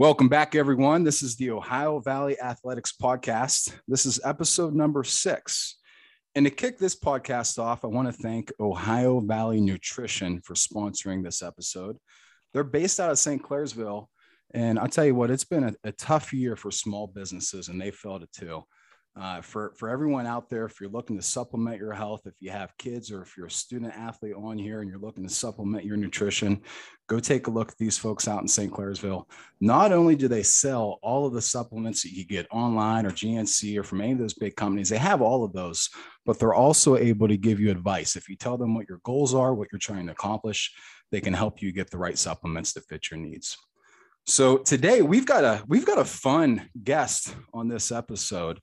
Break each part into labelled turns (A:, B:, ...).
A: Welcome back, everyone. This is the Ohio Valley Athletics Podcast. This is episode number six. And to kick this podcast off, I want to thank Ohio Valley Nutrition for sponsoring this episode. They're based out of St. Clairsville. And I'll tell you what, it's been a, a tough year for small businesses, and they felt it too. Uh, for, for everyone out there, if you're looking to supplement your health, if you have kids or if you're a student athlete on here and you're looking to supplement your nutrition, go take a look at these folks out in St. Clairsville. Not only do they sell all of the supplements that you get online or GNC or from any of those big companies, they have all of those, but they're also able to give you advice. If you tell them what your goals are, what you're trying to accomplish, they can help you get the right supplements to fit your needs. So today we've got a we've got a fun guest on this episode.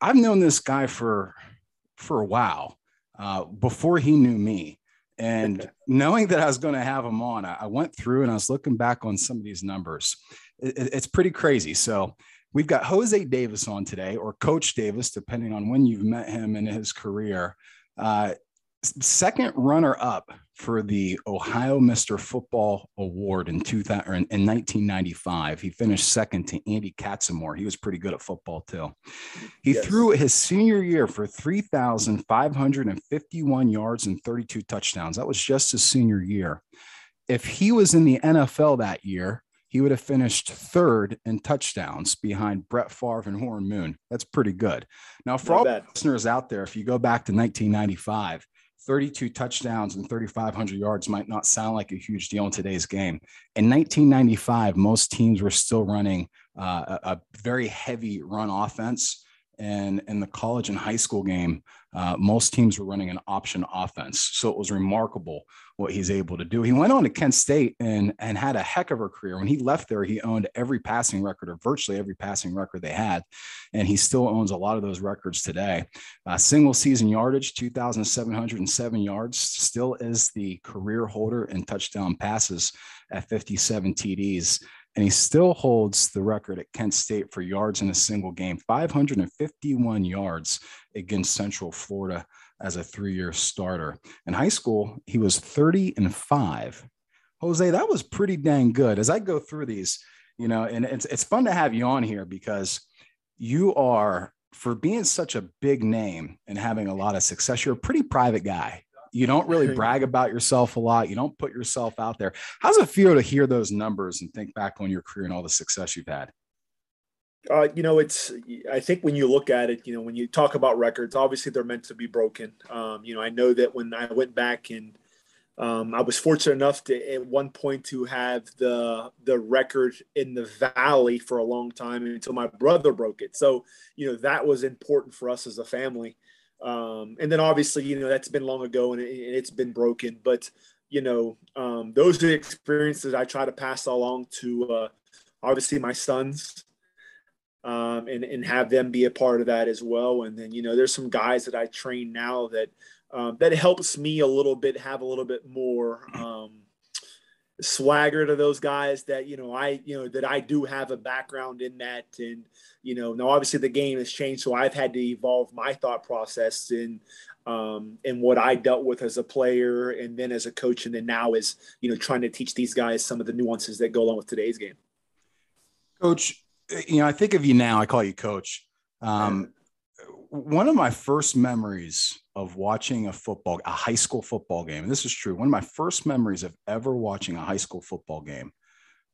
A: I've known this guy for for a while uh, before he knew me. And knowing that I was going to have him on, I, I, went through and I was looking back on some of these numbers. It, it, it's pretty crazy. So we've got Jose Davis on today, or Coach Davis, depending on when you've met him in his career. Uh, second runner up for the Ohio Mr. Football Award in, 2000, in 1995. He finished second to Andy Katzenmoyer. He was pretty good at football too. He yes. threw his senior year for 3,551 yards and 32 touchdowns. That was just his senior year. If he was in the NFL that year, he would have finished third in touchdowns behind Brett Favre and Warren Moon. That's pretty good. Now, for Not all bad. listeners out there, if you go back to 1995, 32 touchdowns and 3,500 yards might not sound like a huge deal in today's game. In 1995, most teams were still running uh, a, a, very heavy run offense. And in the college and high school game, uh, most teams were running an option offense. So it was remarkable what he's able to do. He went on to Kent State and, and had a heck of a career. When he left there, he owned every passing record or virtually every passing record they had. And he still owns a lot of those records today. Uh, single season yardage, 2,707 yards, still is the career holder in touchdown passes at 57 TDs and he still holds the record at Kent State for yards in a single game 551 yards against Central Florida as a three year starter. In high school, he was 30 and 5. Jose, that was pretty dang good. As I go through these, you know, and it's, it's fun to have you on here because you are, for being such a big name and having a lot of success, you're a pretty private guy. You don't really brag about yourself a lot. You don't put yourself out there. How's it feel to hear those numbers and think back on your career and all the success you've had?
B: Uh, you know, it's. I think when you look at it, you know, when you talk about records, obviously they're meant to be broken. Um, you know, I know that when I went back and um, I was fortunate enough to at one point to have the the record in the valley for a long time until my brother broke it. So you know that was important for us as a family. Um, and then obviously, you know, that's been long ago and, it, has been broken. But, you know, um, those are the experiences I try to pass along to uh, obviously my sons um, and, and have them be a part of that as well. And then, you know, there's some guys that I train now that um, that helps me a little bit have a little bit more um, swagger to those guys that you know I you know that I do have a background in that and you know now obviously the game has changed so I've had to evolve my thought process and um and what I dealt with as a player and then as a coach and then now is you know trying to teach these guys some of the nuances that go along with today's game.
A: Coach, you know I think of you now I call you coach. Um, one of my first memories of watching a football, a high school football game, and this is true. One of my first memories of ever watching a high school football game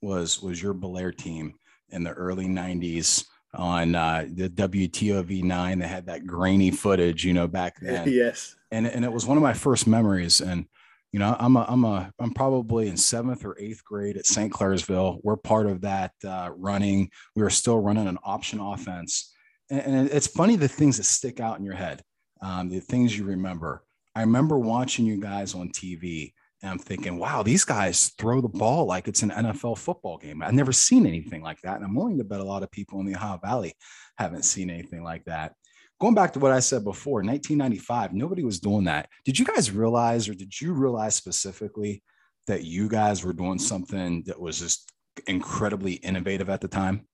A: was was your Bellaire team in the early '90s on uh, the WTOV nine. They had that grainy footage, you know, back then.
B: yes,
A: and and it was one of my first memories. And you know, I'm a I'm a I'm probably in seventh or eighth grade at St. Clairsville. We're part of that uh, running. We were still running an option offense and it's funny the things that stick out in your head, um, the things you remember. I remember watching you guys on TV and I'm thinking, wow, these guys throw the ball like it's an NFL football game. I've never seen anything like that. And I'm willing to bet a lot of people in the Ohio Valley haven't seen anything like that. Going back to what I said before, 1995, nobody was doing that. Did you guys realize, or did you realize specifically that you guys were doing something that was just incredibly innovative at the time?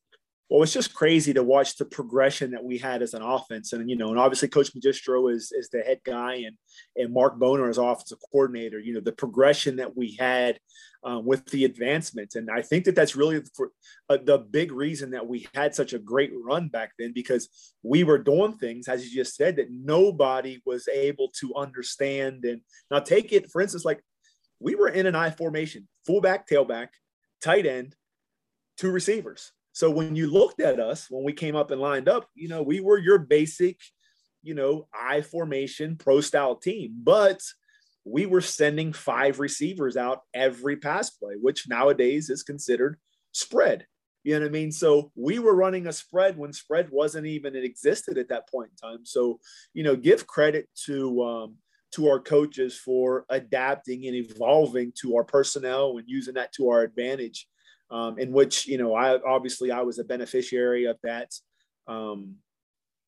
B: Well, it's just crazy to watch the progression that we had as an offense. And, you know, and obviously Coach Magistro is, is the head guy and, and Mark Boner is offensive coordinator, you know, the progression that we had um, with the advancements. And I think that that's really for, uh, the big reason that we had such a great run back then, because we were doing things, as you just said, that nobody was able to understand. And now take it, for instance, like we were in an I formation, fullback, tailback, tight end, two receivers so when you looked at us, when we came up and lined up, you know, we were your basic, you know, I formation pro style team, but we were sending five receivers out every pass play, which nowadays is considered spread. You know what I mean? So we were running a spread when spread wasn't even it existed at that point in time. So, you know, give credit to um, to our coaches for adapting and evolving to our personnel and using that to our advantage um, in which you know I obviously I was a beneficiary of that. Um,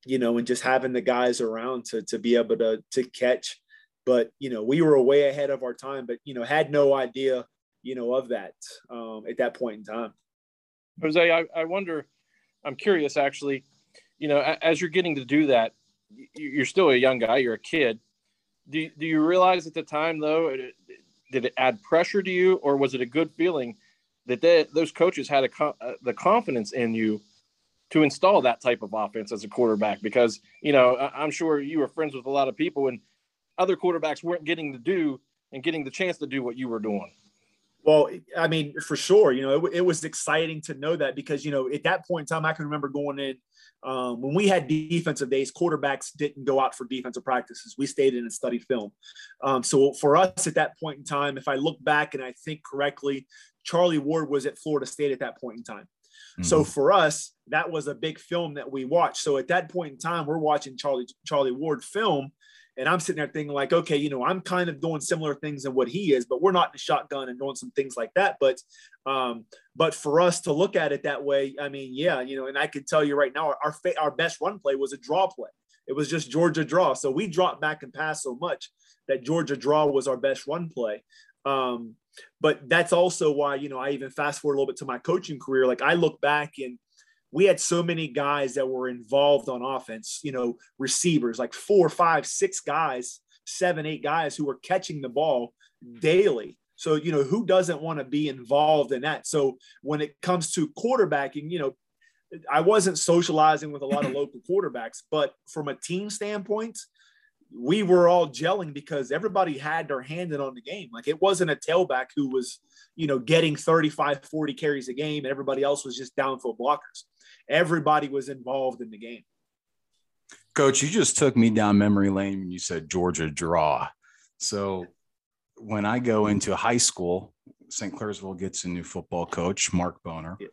B: you know, and just having the guys around to to be able to to catch. But you know, we were way ahead of our time, but you know, had no idea, you know, of that um, at that point in time.
C: Jose, I, I wonder. I'm curious, actually. You know, as you're getting to do that, you're still a young guy. You're a kid. Do, do you realize at the time, though, did it add pressure to you, or was it a good feeling that they, those coaches had a, uh, the confidence in you to install that type of offense as a quarterback because you know I, am sure you were friends with a lot of people and other quarterbacks weren't getting to do and getting the chance to do what you were doing.
B: Well i mean for sure you know it, it was exciting to know that because you know at that point in time i can remember going in um, when we had defensive days quarterbacks didn't go out for defensive practices we stayed in and studied film um, so for us at that point in time if i look back and i think correctly Charlie Ward was at Florida State at that point in time. Mm-hmm. So for us, that was a big film that we watched. So at that point in time, we're watching Charlie Charlie Ward film, and I'm sitting there thinking like, okay, you know, I'm kind of doing similar things than what he is, but we're not in the shotgun and doing some things like that. But um, but for us to look at it that way, I mean, yeah, you know, and I can tell you right now, our our, our best run play was a draw play. It was just Georgia draw. So we dropped back and passed so much that Georgia draw was our best run play. Um, but that's also why, you know, I even fast forward a little bit to my coaching career. Like I look back and we had so many guys that were involved on offense, you know, receivers, like four, five, six guys, seven, eight guys who were catching the ball mm. daily. So, you know, who doesn't want to be involved in that? So when it comes to quarterbacking, you know, I wasn't socializing with a lot of local quarterbacks, but from a team standpoint, we were all gelling because everybody had their hand in on the game. Like it wasn't a tailback who was, you know, getting 35, 40 carries a game and everybody else was just downfield blockers. Everybody was involved in the game.
A: Coach, you just took me down memory lane when you said Georgia draw. So when I go into high school, St. Clairsville gets a new football coach, Mark Boner. Yeah.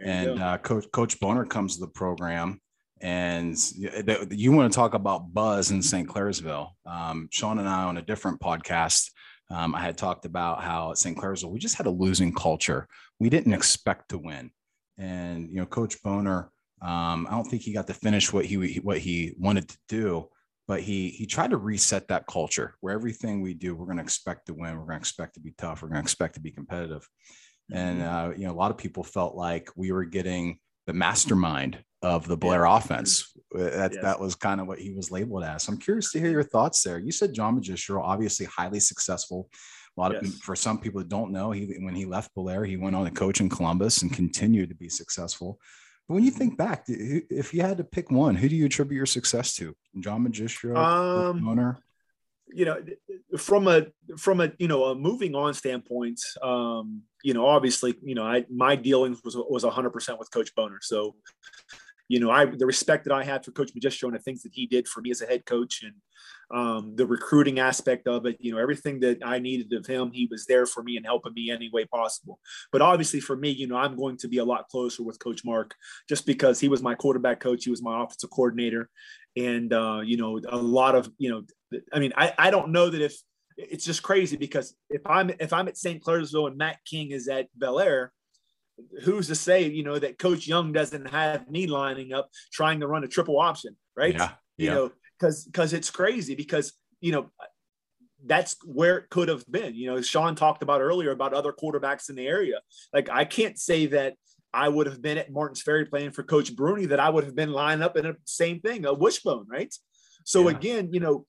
A: And uh, Coach Coach Boner comes to the program and you want to talk about buzz in St. Clairsville. Um, Sean and I on a different podcast, um, I had talked about how at St. Clairsville we just had a losing culture. We didn't expect to win, and you know, Coach Boner. Um, I don't think he got to finish what he what he wanted to do, but he he tried to reset that culture where everything we do, we're going to expect to win. We're going to expect to be tough. We're going to expect to be competitive. And mm-hmm. uh, you know, a lot of people felt like we were getting the mastermind of the Blair yeah. offense. Uh, that, that was kind of what he was labeled as. I'm curious to hear your thoughts there. You said John Magistro, obviously highly successful. A lot yes. of for some people that don't know, he when he left Blair, he went on to coach in Columbus and continued to be successful. But when you think back, if you had to pick one, who do you attribute your success to? John Magistro, um, owner?
B: You know, from a from a you know a moving on standpoint, um, you know, obviously, you know, I my dealings was was 100 percent with Coach Boner. So, you know, I the respect that I had for Coach Magistro and the things that he did for me as a head coach and um, the recruiting aspect of it, you know, everything that I needed of him, he was there for me and helping me any way possible. But obviously for me, you know, I'm going to be a lot closer with Coach Mark just because he was my quarterback coach, he was my offensive coordinator, and uh, you know, a lot of you know, I mean, I I don't know that if it's just crazy because if I'm if I'm at St. Clairsville and Matt King is at Bellaire who's to say, you know, that Coach Young doesn't have me lining up trying to run a triple option, right?
A: Yeah.
B: You
A: yeah.
B: know, because because it's crazy because you know that's where it could have been. You know, Sean talked about earlier about other quarterbacks in the area. Like I can't say that I would have been at Martins Ferry playing for Coach Bruni, that I would have been lined up in a same thing, a wishbone, right? So yeah. again, you know,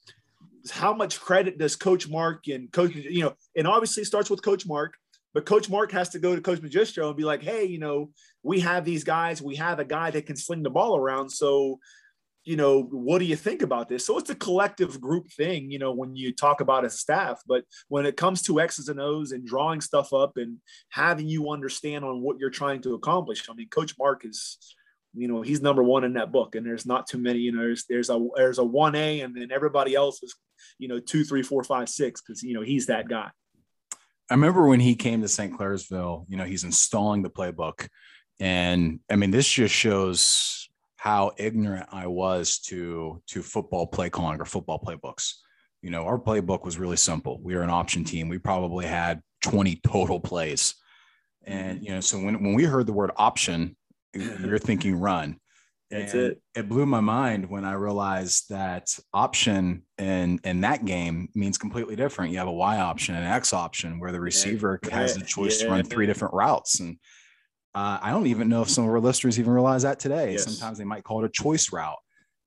B: how much credit does Coach Mark and Coach, you know, and obviously starts with Coach Mark, but Coach Mark has to go to Coach Magistro and be like, hey, you know, we have these guys, we have a guy that can sling the ball around. So, you know, what do you think about this? So it's a collective group thing, you know, when you talk about a staff, but when it comes to X's and O's and drawing stuff up and having you understand on what you're trying to accomplish, I mean, Coach Mark is, you know, he's number one in that book, and there's not too many. You know, there's there's a there's a one A, and then everybody else is, you know, two, three, four, five, six, because you know he's that guy.
A: I remember when he came to St. Clairsville. You know, he's installing the playbook, and I mean, this just shows how ignorant I was to to football play calling or football playbooks. You know, our playbook was really simple. We were an option team. We probably had 20 total plays. And you know, so when, when we heard the word option, you're thinking run.
B: That's and it.
A: It blew my mind when I realized that option in in that game means completely different. You have a Y option and an X option where the receiver yeah, has the choice yeah. to run three different routes. And uh, I don't even know if some of our listeners even realize that today. Yes. Sometimes they might call it a choice route.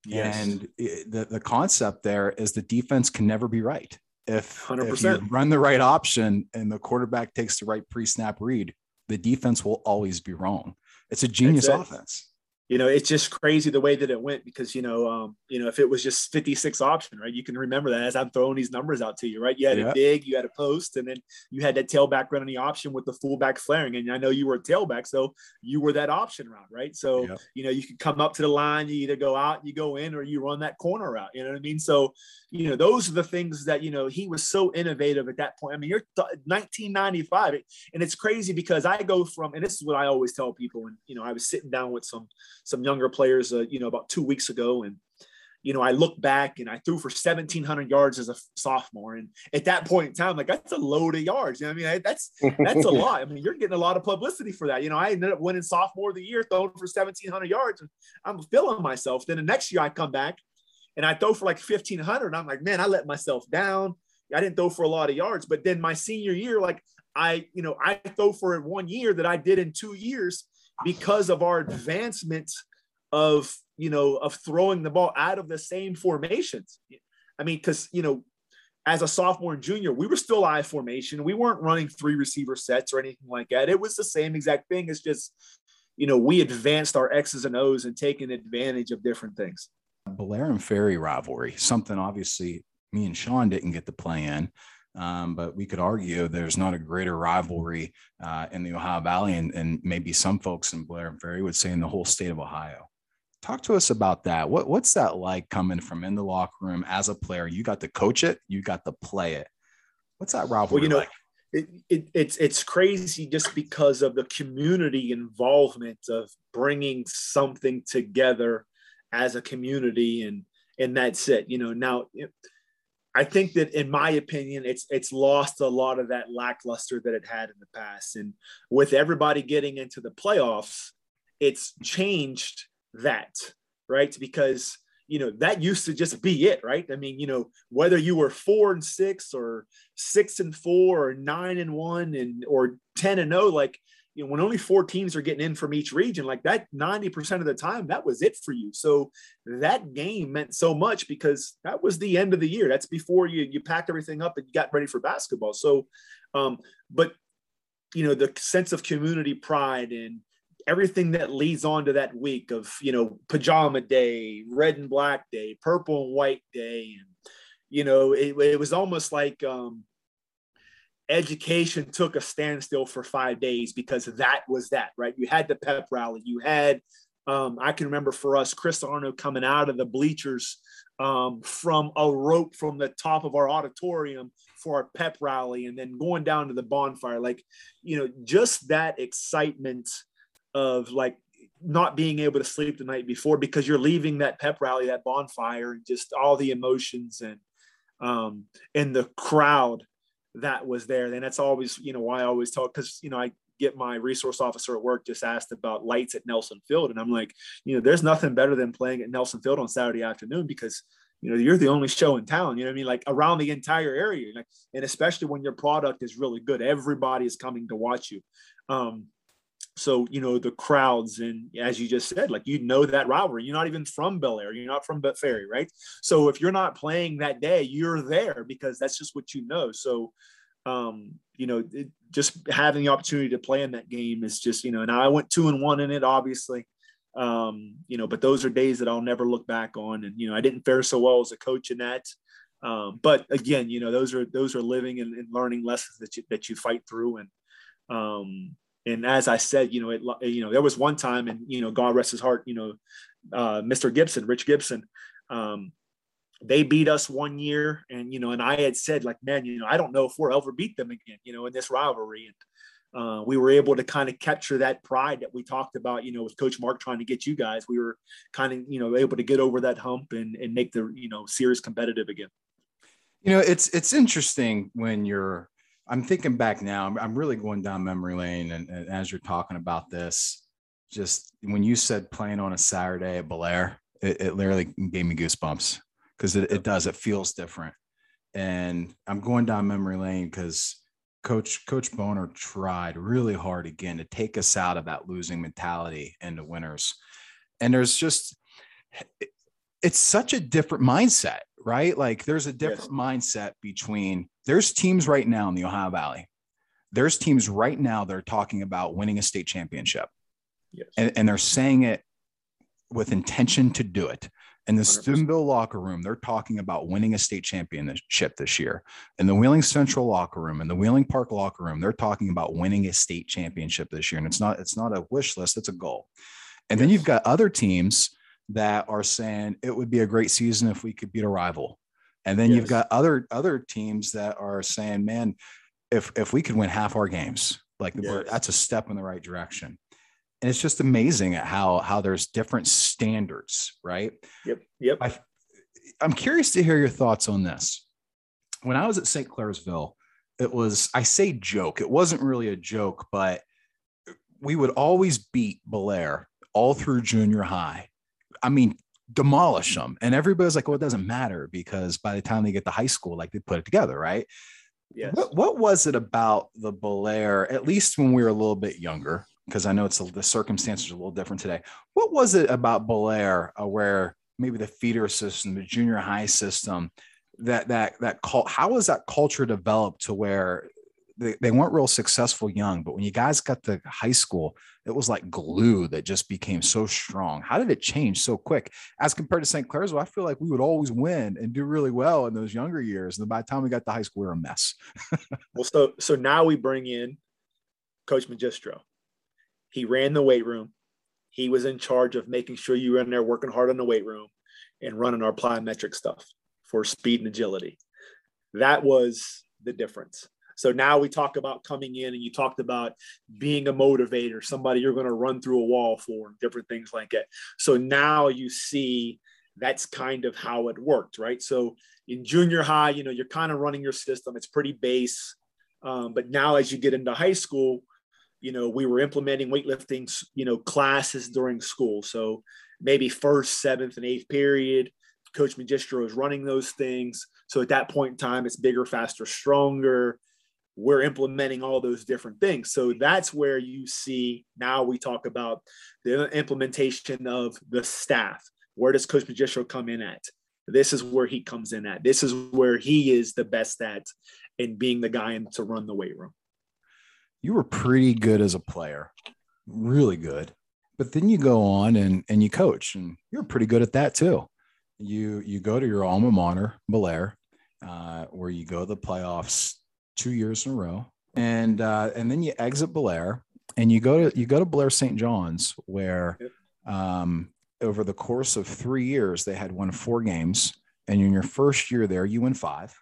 A: Yes. And it, the, the concept there is the defense can never be right. If, 100%. if you run the right option and the quarterback takes the right pre snap read, the defense will always be wrong. It's a genius offense
B: you know, it's just crazy the way that it went because, you know, um, you know, if it was just 56 option, right, you can remember that as I'm throwing these numbers out to you, right? You had yeah. a dig, you had a post, and then you had that tailback running the option with the fullback flaring. And I know you were a tailback, so you were that option route, right? So, yeah. you know, you could come up to the line, you either go out, you go in, or you run that corner route. You know what I mean? So, you know, those are the things that, you know, he was so innovative at that point. I mean, you're th- 1995, and it's crazy because I go from, and this is what I always tell people, and, you know, I was sitting down with some, some younger players, uh, you know, about two weeks ago. And, you know, I look back and I threw for 1700 yards as a sophomore. And at that point in time, like that's a load of yards. You know I mean, that's, that's a lot. I mean, you're getting a lot of publicity for that. You know, I ended up winning sophomore of the year, throwing for 1700 yards and I'm feeling myself. Then the next year I come back and I throw for like 1500. I'm like, man, I let myself down. I didn't throw for a lot of yards, but then my senior year, like I, you know, I throw for one year that I did in two years because of our advancement of you know of throwing the ball out of the same formations. I mean, because you know, as a sophomore and junior, we were still I formation. We weren't running three receiver sets or anything like that. It was the same exact thing. It's just you know we advanced our X's and O's and taken advantage of different things.
A: Blair and Ferry rivalry, something obviously me and Sean didn't get to play in. Um, but we could argue there's not a greater rivalry uh, in the Ohio Valley, and, and, maybe some folks in Blair and Ferry would say in the whole state of Ohio. Talk to us about that. What, what's that like coming from in the locker room as a player? You got to coach it, you got to play it. What's that rivalry well, you know, like?
B: It, it, it's it's crazy just because of the community involvement of bringing something together as a community and and that's it you know now i think that in my opinion it's it's lost a lot of that lackluster that it had in the past and with everybody getting into the playoffs it's changed that, right? Because you know that used to just be it, right? I mean, you know, whether you were four and six or six and four or nine and one and or ten and zero, oh, like you know, when only four teams are getting in from each region, like that 90% of the time, that was it for you. So that game meant so much because that was the end of the year. That's before you you packed everything up and you got ready for basketball. So um, but you know, the sense of community pride and everything that leads on to that week of you know pajama day red and black day purple and white day and you know it, it was almost like um, education took a standstill for five days because that was that right? You had the pep rally. You had um, i can remember for us chris arno coming out of the bleachers um, from a rope from the top of our auditorium for our pep rally and then going down to the bonfire. Like you know just that excitement of like not being able to sleep the night before because you're leaving that pep rally, that bonfire, and just all the emotions and um, and the crowd that was there. And that's always, you know, why I always talk because you know I get my resource officer at work just asked about lights at Nelson Field, and I'm like, you know, there's nothing better than playing at Nelson Field on Saturday afternoon because you know you're the only show in town. You know what i mean? Like around the entire area. Like, and especially when your product is really good everybody is coming to watch you. Um So, you know, the crowds, and as you just said, like you know that rivalry. You're not even from Bellaire, you're not from Bet Ferry, right? So, if you're not playing that day, you're there because that's just what you know. So, um, you know, it, just having the opportunity to play in that game is just, you know, and I went two and one in it, obviously. Um, you know, but those are days that I'll never look back on. And, you know, I didn't fare so well as a coach in that. Um, but again, you know, those are those are living and, and learning lessons that you that you fight through. And um, and as I said, you know, it you know, there was one time, and you know, God rest his heart, you know, uh, Mr. Gibson, Rich Gibson, um, they beat us one year, and you know, and I had said like, man, you know, I don't know if we'll ever beat them again, you know, in this rivalry. And uh, we were able to kind of capture that pride that we talked about, you know, with Coach Mark trying to get you guys. We were kind of, you know, able to get over that hump and, and make the, you know, series competitive again.
A: You know, it's it's interesting when you're. I'm thinking back now. I'm, I'm really going down memory lane, and, and, as you're talking about this, just when you said playing on a Saturday at Bellaire, it, it literally gave me goosebumps because it, it does. It feels different, and I'm going down memory lane because Coach Coach Boner tried really hard again to take us out of that losing mentality into winners, and there's just it's such a different mindset right? Like there's a different yes. mindset between there's teams right now in the Ohio Valley. There's teams right now that are talking about winning a state championship. Yes. And, and they're saying it with intention to do it. In the 100%. Steubenville locker room, they're talking about winning a state championship this year. In the Wheeling Central locker room, and the Wheeling Park locker room, they're talking about winning a state championship this year. And it's not, it's not a wish list, it's a goal. And yes. then you've got other teams that are saying it would be a great season if we could beat a rival. And then yes. you've got other other teams that are saying, man, if if we could win half our games, like yes. that's a step in the right direction. And it's just amazing at how how there's different standards, right?
B: Yep. Yep. I,
A: I'm curious to hear your thoughts on this. When I was at St. Clairsville, it was I say joke. It wasn't really a joke, but we would always beat Bellaire all through junior high I mean, demolish them. And everybody's like, well, it doesn't matter because by the time they get to high school, like they put it together, right?
B: Yes.
A: What, what was it about the Bellaire, at least when we were a little bit younger, because I know it's a, the circumstances are a little different today. What was it about Bellaire uh, where maybe the feeder system, the junior high system, that that that cult, how was that culture developed to where they, they weren't real successful young, but when you guys got to high school, it was like glue that just became so strong. How did it change so quick as compared to St. Clairsville? I feel like we would always win and do really well in those younger years. And by the time we got to high school, we were a mess.
B: well, so so now we bring in Coach Magistro. He ran the weight room. He was in charge of making sure you were in there working hard in the weight room and running our plyometric stuff for speed and agility. That was the difference. So now we talk about coming in and you talked about being a motivator, somebody you're going to run through a wall for, different things like that. So now you see that's kind of how it worked, right? So in junior high, you know, you're kind of running your system, it's pretty base. Um, but now as you get into high school, you know, we were implementing weightlifting, you know, classes during school. So maybe first, seventh, and eighth period, Coach Magistro is running those things. So at that point in time, it's bigger, faster, stronger we're implementing all those different things. So that's where you see now we talk about the implementation of the staff. Where does Coach Magistro come in at? This is where he comes in at. This is where he is the best at in being the guy to run the weight room.
A: You were pretty good as a player, really good. But then you go on and, and you coach, and you're pretty good at that too. You you go to your alma mater, Bellaire, uh, where you go to the playoffs two years in a row, and uh, and then you exit Blair and you go to you go to Bellaire St. John's, where um, over the course of three years they had won four games, and in your first year there you win five,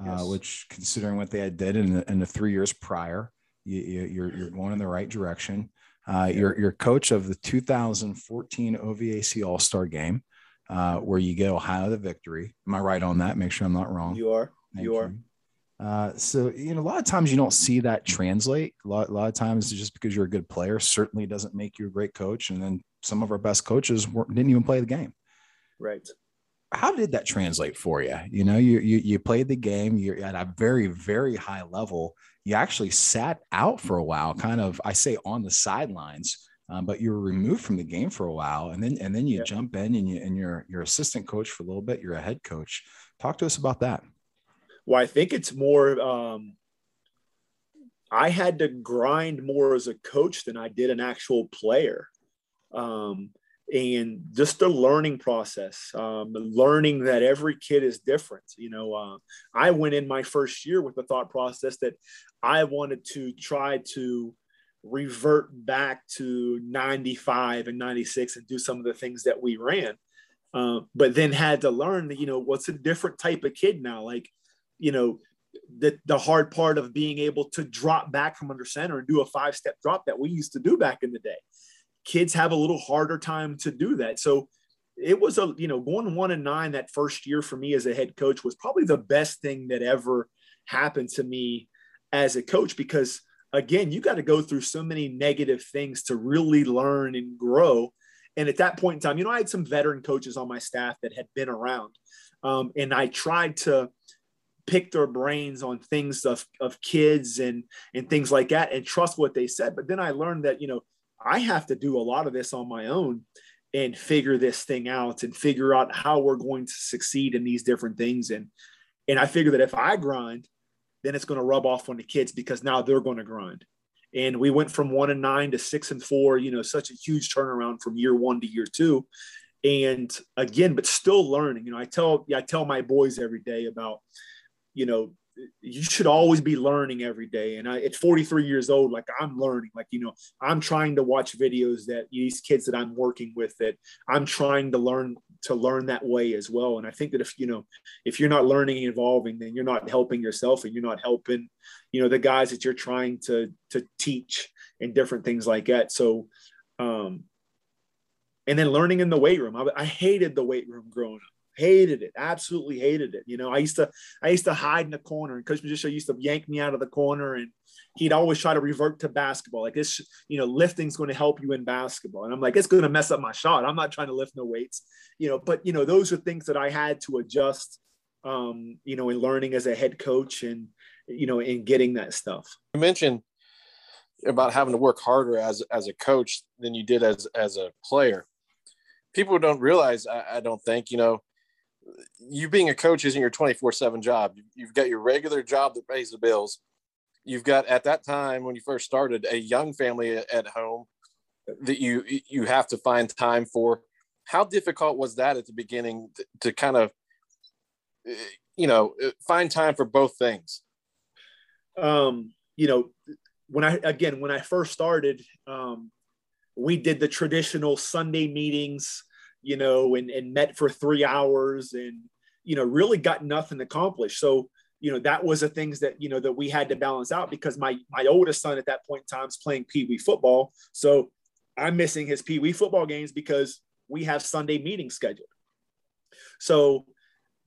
A: uh, yes. uh, which considering what they had did in the, in the three years prior, you, you, you're you're going in the right direction. Uh, yeah. you're, you're coach of the 2014 OVAC All Star Game, uh, where you get Ohio the victory. Am I right on that? Make sure I'm not wrong.
B: You are. Thank you, you are.
A: Uh, so you know, a lot of times you don't see that translate. A lot, a lot of times, just because you're a good player certainly doesn't make you a great coach. And then some of our best coaches didn't even play the game.
B: Right.
A: How did that translate for you? You know, you you, you played the game. You're at a very very high level, you actually sat out for a while, kind of, I say on the sidelines. Um, but you were removed from the game for a while, and then and then you yeah. jump in and you and you're you're assistant coach for a little bit. You're a head coach. Talk to us about that.
B: Well, I think it's more. Um, I had to grind more as a coach than I did an actual player. Um, and just the learning process um, learning that every kid is different you know uh, i went in my first year with the thought process that i wanted to try to revert back to 95 and 96 and do some of the things that we ran uh, but then had to learn that you know what's a different type of kid now like you know the, the hard part of being able to drop back from under center and do a five step drop that we used to do back in the day kids have a little harder time to do that. So it was a, you know, going one and nine that first year for me as a head coach was probably the best thing that ever happened to me as a coach because again, you got to go through so many negative things to really learn and grow. And at that point in time, you know, I had some veteran coaches on my staff that had been around. Um, and I tried to pick their brains on things of, of kids and, and things like that and trust what they said. But then I learned that, you know, I have to do a lot of this on my own and figure this thing out and figure out how we're going to succeed in these different things. And and I figure that if I grind, then it's going to rub off on the kids because now they're going to grind. And we went from one and nine to six and four, you know, such a huge turnaround from year one to year two. And again, but still learning. You know, I tell I tell my boys every day about, you know, you should always be learning every day. And I, at 43 years old, like I'm learning, like, you know, I'm trying to watch videos that these kids that I'm working with that I'm trying to learn to learn that way as well. And I think that if, you know, if you're not learning and evolving, then you're not helping yourself and you're not helping, you know, the guys that you're trying to, to teach and different things like that. So, um, and then learning in the weight room. I, I hated the weight room growing up hated it absolutely hated it. You know i used to i used to hide in the corner and coach Magistro used to yank me out of the corner and he'd always try to revert to basketball. Like this you know lifting's going to help you in basketball. And i'm like it's going to mess up my shot. I'm not trying to lift no weights you know but you know those are things that i had to adjust um you know in learning as a head coach and you know in getting that stuff.
C: You mentioned about having to work harder as as a coach than you did as as a player. People don't realize I, I don't think you know you being a coach isn't your 24 7 job. You've got your regular job that pays the bills. You've got at that time when you first started a young family at home that you you have to find time for. How difficult was that at the beginning to, to kind of you know find time for both things?
B: Um, you know, when I again when I first started, um, we did the traditional Sunday meetings you know, and, and met for three hours and, you know, really got nothing accomplished. So, you know, that was the things that, you know, that we had to balance out because my, my oldest son at that point in time is playing Pee Wee football. So I'm missing his Pee Wee football games because we have Sunday meetings scheduled. So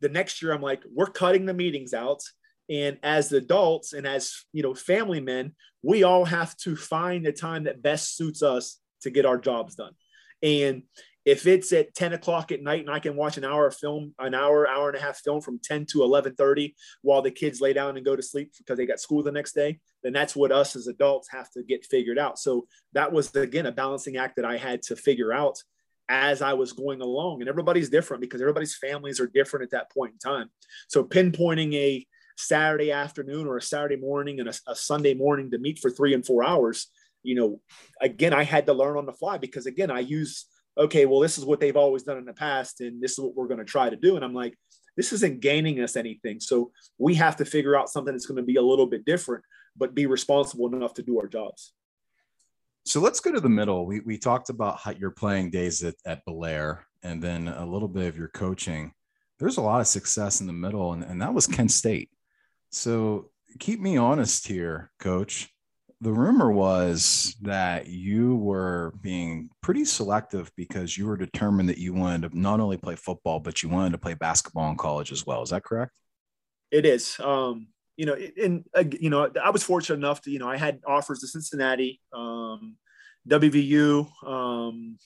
B: the next year I'm like, we're cutting the meetings out. And as adults and as, you know, family men, we all have to find the time that best suits us to get our jobs done. And if it's at 10 o'clock at night and I can watch an hour of film, an hour, hour and a half film from 10 to 11:30 while the kids lay down and go to sleep because they got school the next day, then that's what us as adults have to get figured out. So that was again a balancing act that I had to figure out as I was going along. And everybody's different because everybody's families are different at that point in time. So pinpointing a Saturday afternoon or a Saturday morning and a, a Sunday morning to meet for three and four hours, you know, again, I had to learn on the fly because again, I use okay, well, this is what they've always done in the past, and this is what we're going to try to do. And I'm like, this isn't gaining us anything. So we have to figure out something that's going to be a little bit different, but be responsible enough to do our jobs.
A: So let's go to the middle. We, we talked about how your playing days at, at Bellaire and then a little bit of your coaching. There's a lot of success in the middle, and, and that was Kent State. So keep me honest here, coach the rumor was that you were being pretty selective because you were determined that you wanted to not only play football but you wanted to play basketball in college as well. Is that correct?
B: It is. Um, you know, and uh, you know, I was fortunate enough to you know I had offers to Cincinnati, um, WVU, um,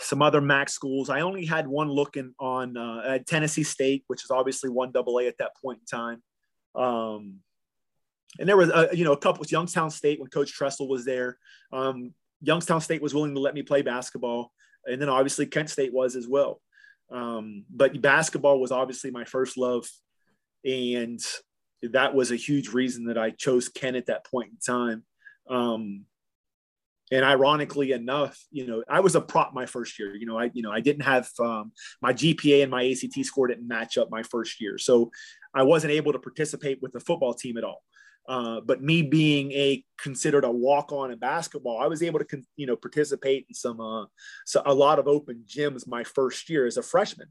B: some other MAC schools. I only had one looking on uh, at Tennessee State, which is obviously one double A at that point in time. And there was a, you know a couple. Youngstown State when Coach Tressel was there. Um, Youngstown State was willing to let me play basketball, and then obviously Kent State was as well. Um, but basketball was obviously my first love, and that was a huge reason that I chose Kent at that point in time. Um, and ironically enough, you know, I was a prop my first year. You know, I you know I didn't have um, my GPA and my ACT score didn't match up my first year, so I wasn't able to participate with the football team at all. Uh, but me being a considered a walk on in basketball, I was able to you know participate in some uh, so a lot of open gyms my first year as a freshman.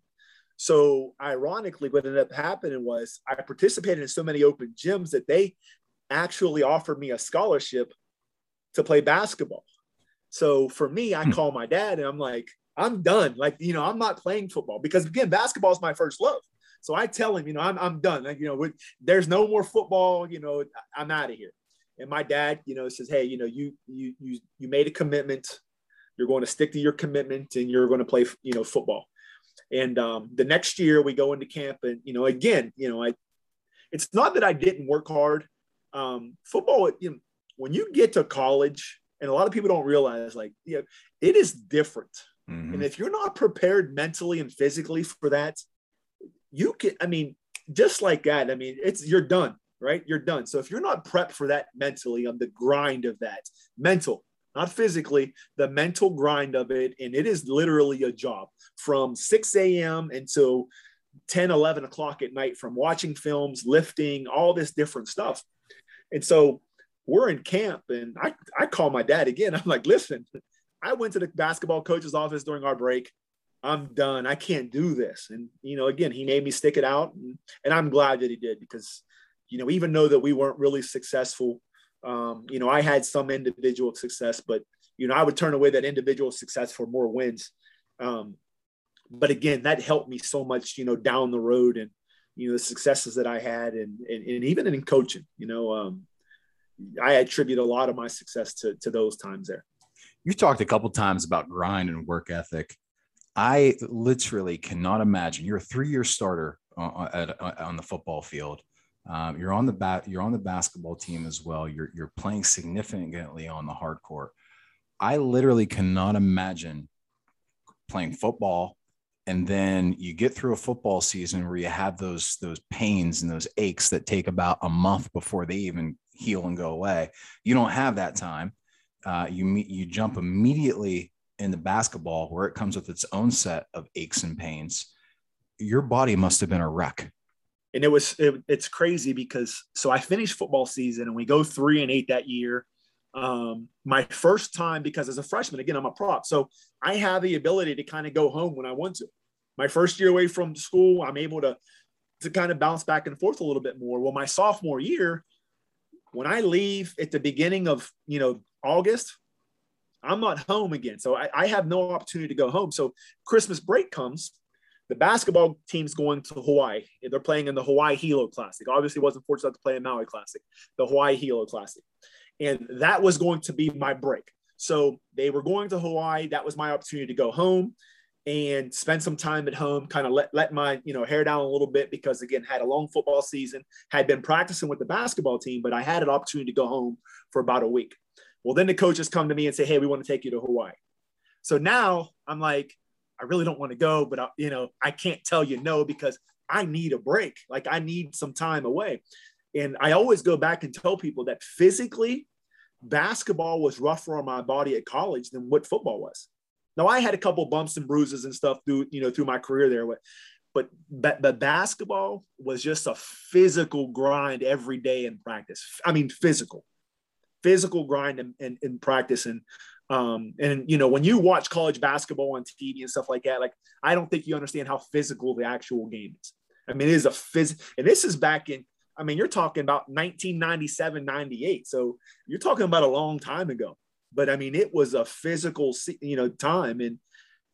B: So ironically, what ended up happening was I participated in so many open gyms that they actually offered me a scholarship to play basketball. So for me, I hmm. call my dad and I'm like, I'm done. Like, you know, I'm not playing football because again, basketball is my first love. So I tell him, you know, I'm, I'm done. Like, you know, with, there's no more football, you know, I'm out of here. And my dad, you know, says, Hey, you know, you, you, you, you made a commitment. You're going to stick to your commitment and you're going to play, you know, football. And um, the next year we go into camp and, you know, again, you know, I, it's not that I didn't work hard. Um, football, you know, when you get to college, and a lot of people don't realize, like, you know, it is different. Mm-hmm. And if you're not prepared mentally and physically for that, you can, I mean, just like that, I mean, it's you're done, right? You're done. So if you're not prepped for that mentally on the grind of that, mental, not physically, the mental grind of it, and it is literally a job from 6 a.m. until 10, 11 o'clock at night from watching films, lifting, all this different stuff. And so we're in camp and I, I call my dad again. I'm like, listen, I went to the basketball coach's office during our break. I'm done. I can't do this. And, you know, again, he made me stick it out. And, and I'm glad that he did because, you know, even though that we weren't really successful, um, you know, I had some individual success, but, you know, I would turn away that individual success for more wins. Um, but again, that helped me so much, you know, down the road and, you know, the successes that I had and, and, and even in coaching, you know, um, I attribute a lot of my success to, to those times there.
A: You talked a couple times about grind and work ethic. I literally cannot imagine you're a three-year starter on, at, on the football field. Um, you're on the bat, you're on the basketball team as well. You're you're playing significantly on the hard court. I literally cannot imagine playing football and then you get through a football season where you have those those pains and those aches that take about a month before they even heal and go away. You don't have that time. Uh, you meet, you jump immediately into basketball where it comes with its own set of aches and pains. Your body must have been a wreck.
B: And it was it, it's crazy because so I finished football season and we go three and eight that year. Um, my first time because as a freshman, again, I'm a prop, so I have the ability to kind of go home when I want to. My first year away from school, I'm able to to kind of bounce back and forth a little bit more. Well, my sophomore year, when I leave at the beginning of you know August, I'm not home again. So I, I, have no opportunity to go home. So Christmas break comes. The basketball team's going to Hawaii. They're playing in the Hawaii Hilo Classic. Obviously, wasn't fortunate to play in Maui Classic, the Hawaii Hilo Classic, and that was going to be my break. So they were going to Hawaii. That was my opportunity to go home and spend some time at home, kind of let, let my, you know, hair down a little bit because again, had a long football season, had been practicing with the basketball team, but I had an opportunity to go home for about a week. Well, then the coaches come to me and say, Hey, we want to take you to Hawaii. So now I'm like, I really don't want to go, but I, you know, I can't tell you no because I need a break. Like I need some time away. And I always go back and tell people that physically basketball was rougher on my body at college than what football was. Now I had a couple bumps and bruises and stuff through, you know, through my career there, but but but basketball was just a physical grind every day in practice. I mean, physical, physical grind in, in, in practice. And um, and you know, when you watch college basketball on TV and stuff like that, like I don't think you understand how physical the actual game is. I mean, it is a phys, and this is back in. I mean, you're talking about 1997, 98. So you're talking about a long time ago but I mean, it was a physical, you know, time. And,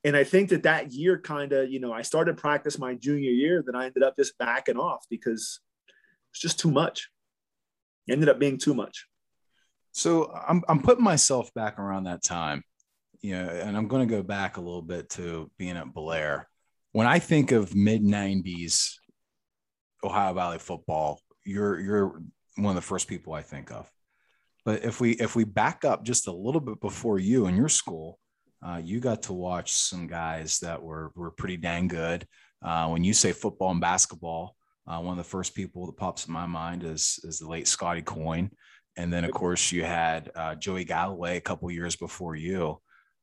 B: and I think that that year kind of, you know, I started practice my junior year, then I ended up just backing off because it's just too much. It ended up being too much.
A: So I'm, I'm putting myself back around that time, you know, and I'm going to go back a little bit to being at Blair. When I think of mid 90s Ohio Valley football, you're, you're one of the first people I think of. But if we if we back up just a little bit before you and your school, uh, you got to watch some guys that were were pretty dang good. Uh, when you say football and basketball, uh, one of the first people that pops in my mind is is the late Scotty Coyne, and then of course you had uh, Joey Galloway a couple years before you.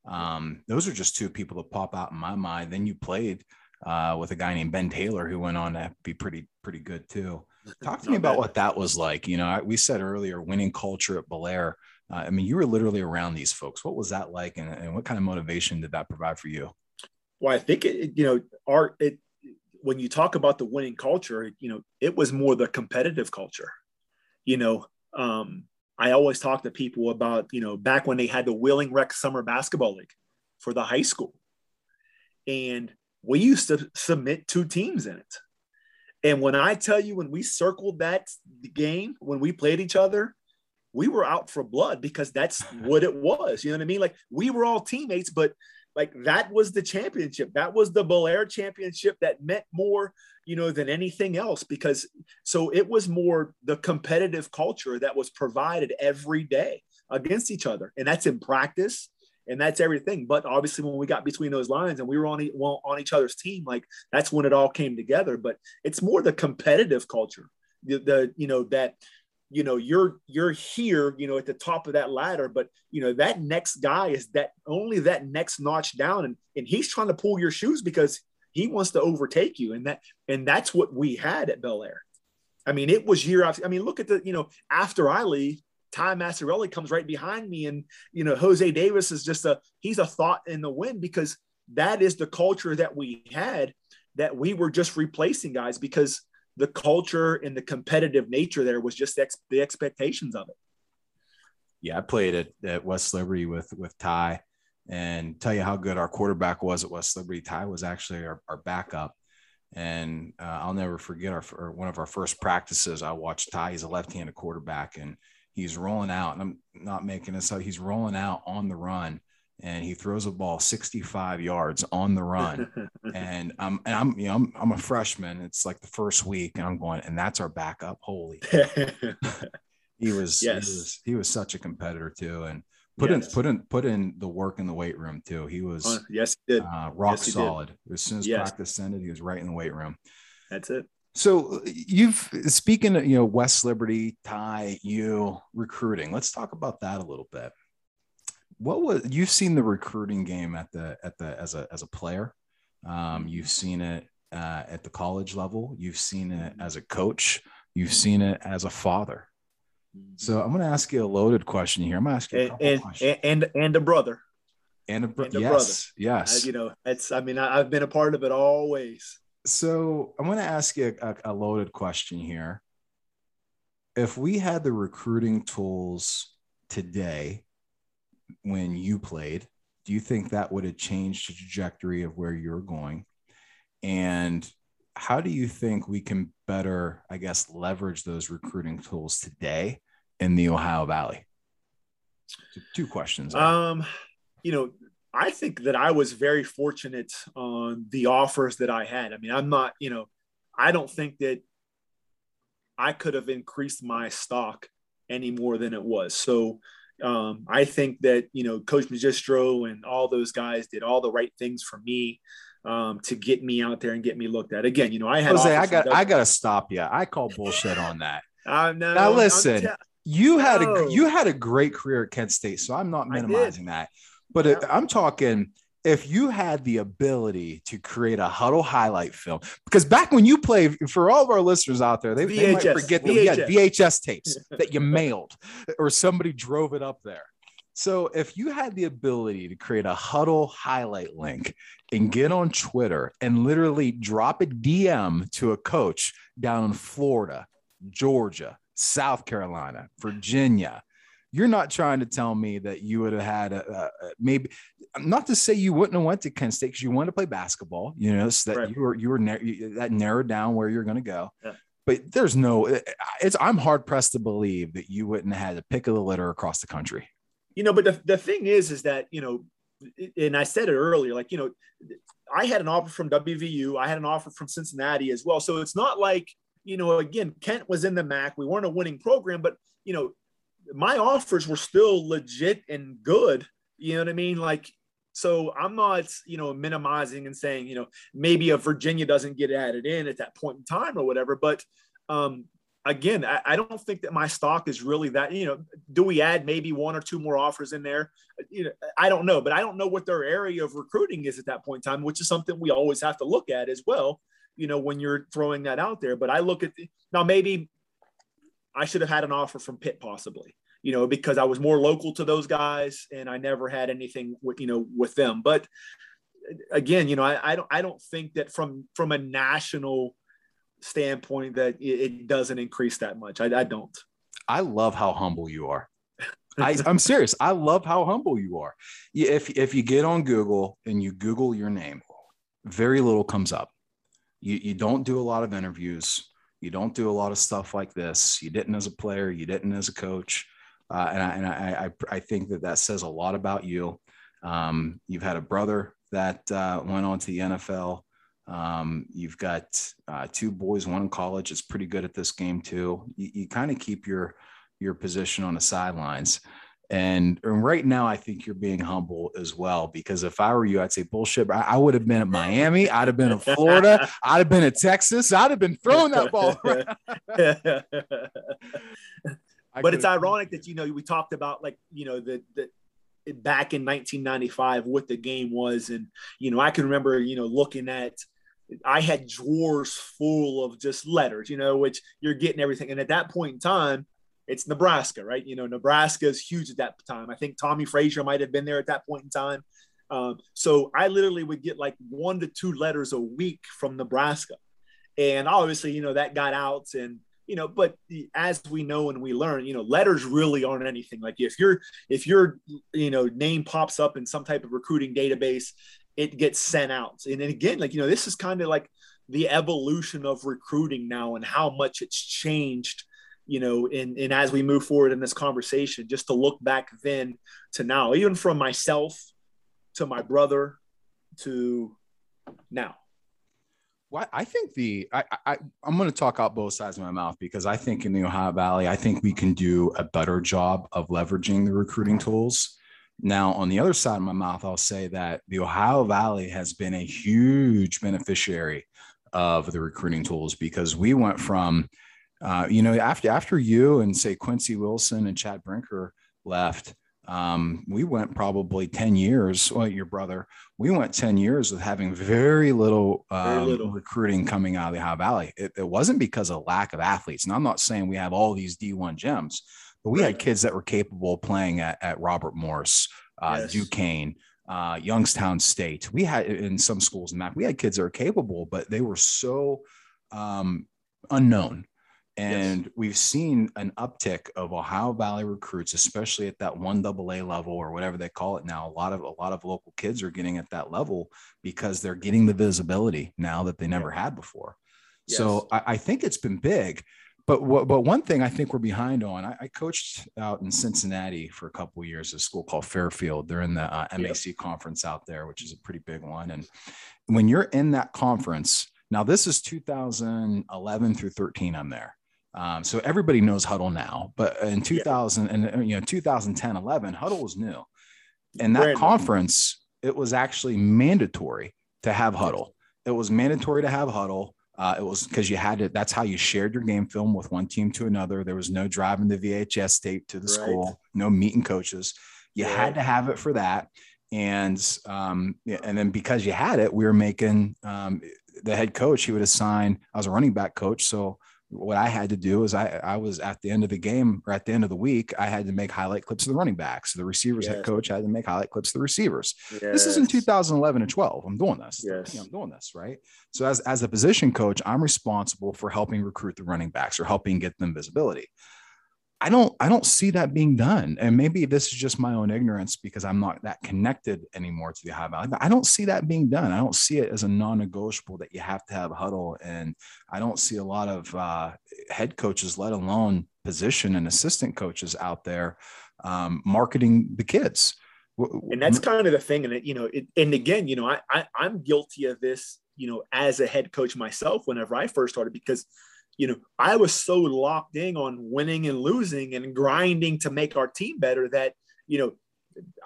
A: Um, those are just two people that pop out in my mind. Then you played uh, with a guy named Ben Taylor who went on to be pretty pretty good too. Talk to me about what that was like. You know, I, we said earlier, winning culture at Bellaire. Uh, I mean, you were literally around these folks. What was that like, and, and what kind of motivation did that provide for you?
B: Well, I think it, you know, art. It when you talk about the winning culture, you know, it was more the competitive culture. You know, um, I always talk to people about, you know, back when they had the Wheeling Rec Summer Basketball League for the high school. And we used to submit two teams in it. And when I tell you, when we circled that game, when we played each other, we were out for blood because that's what it was. You know what I mean? Like we were all teammates, but like that was the championship. That was the Bellaire championship that meant more, you know, than anything else because so it was more the competitive culture that was provided every day against each other. And that's in practice and that's everything. But obviously, when we got between those lines and we were on on each other's team, like that's when it all came together. But it's more the competitive culture, the, the you know that you know you're you're here you know at the top of that ladder but you know that next guy is that only that next notch down and and he's trying to pull your shoes because he wants to overtake you and that and that's what we had at Bellaire i mean it was year after i mean look at the you know after i leave Ty Massarelli comes right behind me, and you know Jose Davis is just a he's a thought in the wind because that is the culture that we had that we were just replacing guys because the culture and the competitive nature there was just ex- the expectations of it.
A: Yeah, I played at, at West Liberty with with Ty, and tell you how good our quarterback was at West Liberty. Ty was actually our, our backup, and uh, I'll never forget our one of our first practices. I watched Ty. He's a left-handed quarterback, and he's rolling out, and I'm not making this up. He's rolling out on the run, and he throws a ball 65 yards on the run. and I'm and I'm you know I'm, I'm a freshman. It's like the first week, and I'm going, and that's our backup. Holy, he was yes. he was he was such a competitor too, and put yes. in put in put in the work in the weight room too. He was uh,
B: yes, he did.
A: Uh, rock yes, solid. Did. As soon as yes. practice ended, he was right in the weight room.
B: That's it.
A: So you've speaking of you know West Liberty, Ty, you recruiting. Let's talk about that a little bit. What was you've seen the recruiting game at the at the as a as a player? Um, you've seen it uh, at the college level. You've seen it as a coach. You've seen it as a father. So I'm going to ask you a loaded question here. I'm going to ask you
B: a and, and, and and a brother.
A: And a, bro- and a yes, brother. Yes.
B: I, you know, it's. I mean, I, I've been a part of it always.
A: So I'm going to ask you a, a, loaded question here. If we had the recruiting tools today when you played, do you think that would have changed the trajectory of where you're going? And how do you think we can better, I guess, leverage those recruiting tools today in the Ohio Valley? So two questions.
B: Um, you know, I think that I was very fortunate on the offers that I had. I mean, I'm not, you know, I don't think that I could have increased my stock any more than it was. So um, I think that, you know, Coach Magistro and all those guys did all the right things for me um, to get me out there and get me looked at. Again, you know, I had
A: Jose, I got I got to stop you. I call bullshit on that.
B: Uh, no,
A: now listen, te- you had no. a you had a great career at Kent State, so I'm not minimizing that. But yeah. I'm talking if you had the ability to create a Hudl highlight film, because back when you played, for all of our listeners out there, they, they might forget that we had VHS tapes that you mailed or somebody drove it up there. So if you had the ability to create a Hudl highlight link and get on Twitter and literally drop a DM to a coach down in Florida, Georgia, South Carolina, Virginia, you're not trying to tell me that you would have had a, a, maybe not to say you wouldn't have went to Kent State because you wanted to play basketball, you know, so that right. you were you were that narrowed down where you're going to go. Yeah. But there's no, it's I'm hard pressed to believe that you wouldn't have had a pick of the litter across the country.
B: You know, but the, the thing is, is that you know, and I said it earlier, like you know, I had an offer from WVU, I had an offer from Cincinnati as well. So it's not like you know, again, Kent was in the MAC. We weren't a winning program, but you know, my offers were still legit and good. You know what I mean? Like, so I'm not, you know, minimizing and saying, you know, maybe a Virginia doesn't get added in at that point in time or whatever. But um, again, I, I, don't think that my stock is really that. You know, do we add maybe one or two more offers in there? You know, I don't know, but I don't know what their area of recruiting is at that point in time, which is something we always have to look at as well you know, when you're throwing that out there. But I look at the, now maybe I should have had an offer from Pitt possibly, you know, because I was more local to those guys and I never had anything with, you know, with them. But uh, again, you know, I, I don't I don't think that from from a national standpoint that it, it doesn't increase that much. I, I don't.
A: I love how humble you are. I, am serious. I love how humble you are. If if you get on Google and you Google your name, very little comes up you, you don't do a lot of interviews. You don't do a lot of stuff like this. You didn't as a player. You didn't as a coach. Uh, and I, and I, I, I, think that that says a lot about you. Um, you've had a brother that uh, went on to the NFL. Um, you've got uh, two boys, one in college is pretty good at this game too. You, you kind of keep your your position on the sidelines. And, and right now, I think you're being humble as well. Because if I were you, I'd say bullshit. I, I would have been at Miami. I'd have been in Florida. I'd have been at Texas. I'd have been throwing that ball.
B: but it's ironic that you know we talked about like you know the the back in 1995 what the game was, and you know I can remember you know looking at. I had drawers full of just letters, you know, which you're getting everything. And at that point in time, it's Nebraska, right? You know, Nebraska is huge at that time. I think Tommie Frazier might have been there at that point in time. Um, so I literally would get like one to two letters a week from Nebraska. And obviously, you know, that got out and, you know, but as we know and we learn, you know, letters really aren't anything. Like if your if your you know name pops up in some type of recruiting database, it gets sent out. And then again, like you know, this is kind of like the evolution of recruiting now and how much it's changed you know, and, and as we move forward in this conversation, just to look back then to now, even from myself to my brother to now.
A: Well, I think the I, I I'm going to talk out both sides of my mouth because I think in the Ohio Valley, I think we can do a better job of leveraging the recruiting tools. Now, on the other side of my mouth, I'll say that the Ohio Valley has been a huge beneficiary of the recruiting tools because we went from uh, you know, after after you and say Quincy Wilson and Chad Brinker left, um, we went probably 10 years. Well, your brother, we went 10 years with having very little, um, very little. recruiting coming out of the Ohio Valley. It, it, wasn't because of lack of athletes. And I'm not saying we have all these D1 gems, but we right. had kids that were capable of playing at, at Robert Morris, uh, yes. Duquesne, uh, Youngstown State. We had in some schools in MAC, we had kids that were capable, but they were so um, unknown and yes. we've seen an uptick of Ohio Valley recruits, especially at that one double A level or whatever they call it now. A lot of a lot of local kids are getting at that level because they're getting the visibility now that they never had before. Yes. So I, I, think it's been big. But what, but one thing I think we're behind on. I, I coached out in Cincinnati for a couple years, a school called Fairfield. They're in the uh, MAC yep. conference out there, which is a pretty big one. And when you're in that conference, now this is 2011 through 13. I'm there um, so everybody knows Hudl now, but in 2000 yeah. and you know 2010, 11, Hudl was new. And that Brand conference, it was actually mandatory to have Hudl. It was mandatory to have Hudl. Uh, it was because you had to. That's how you shared your game film with one team to another. There was no driving the VHS tape to the right. school, no meeting coaches. You right. had to have it for that, and um, and then because you had it, we were making um, the head coach. He would assign. I was a running back coach, so what I had to do is I, I was at the end of the game or at the end of the week, I had to make highlight clips of the running backs. The receivers yes. head coach had to make highlight clips of the receivers. Yes. This is in 2011 and 12. I'm doing this. Yes. You know, I'm doing this. Right. So as, as a position coach, I'm responsible for helping recruit the running backs or helping get them visibility. I don't I don't see that being done. And maybe this is just my own ignorance because I'm not that connected anymore to the Ohio Valley. But I don't see that being done. I don't see it as a non-negotiable that you have to have Hudl. And I don't see a lot of uh, head coaches, let alone position and assistant coaches out there um, marketing the kids.
B: And that's kind of the thing. And it, you know, it, and again, you know, I, I I'm guilty of this, you know, as a head coach myself whenever I first started because you know, I was so locked in on winning and losing and grinding to make our team better that, you know,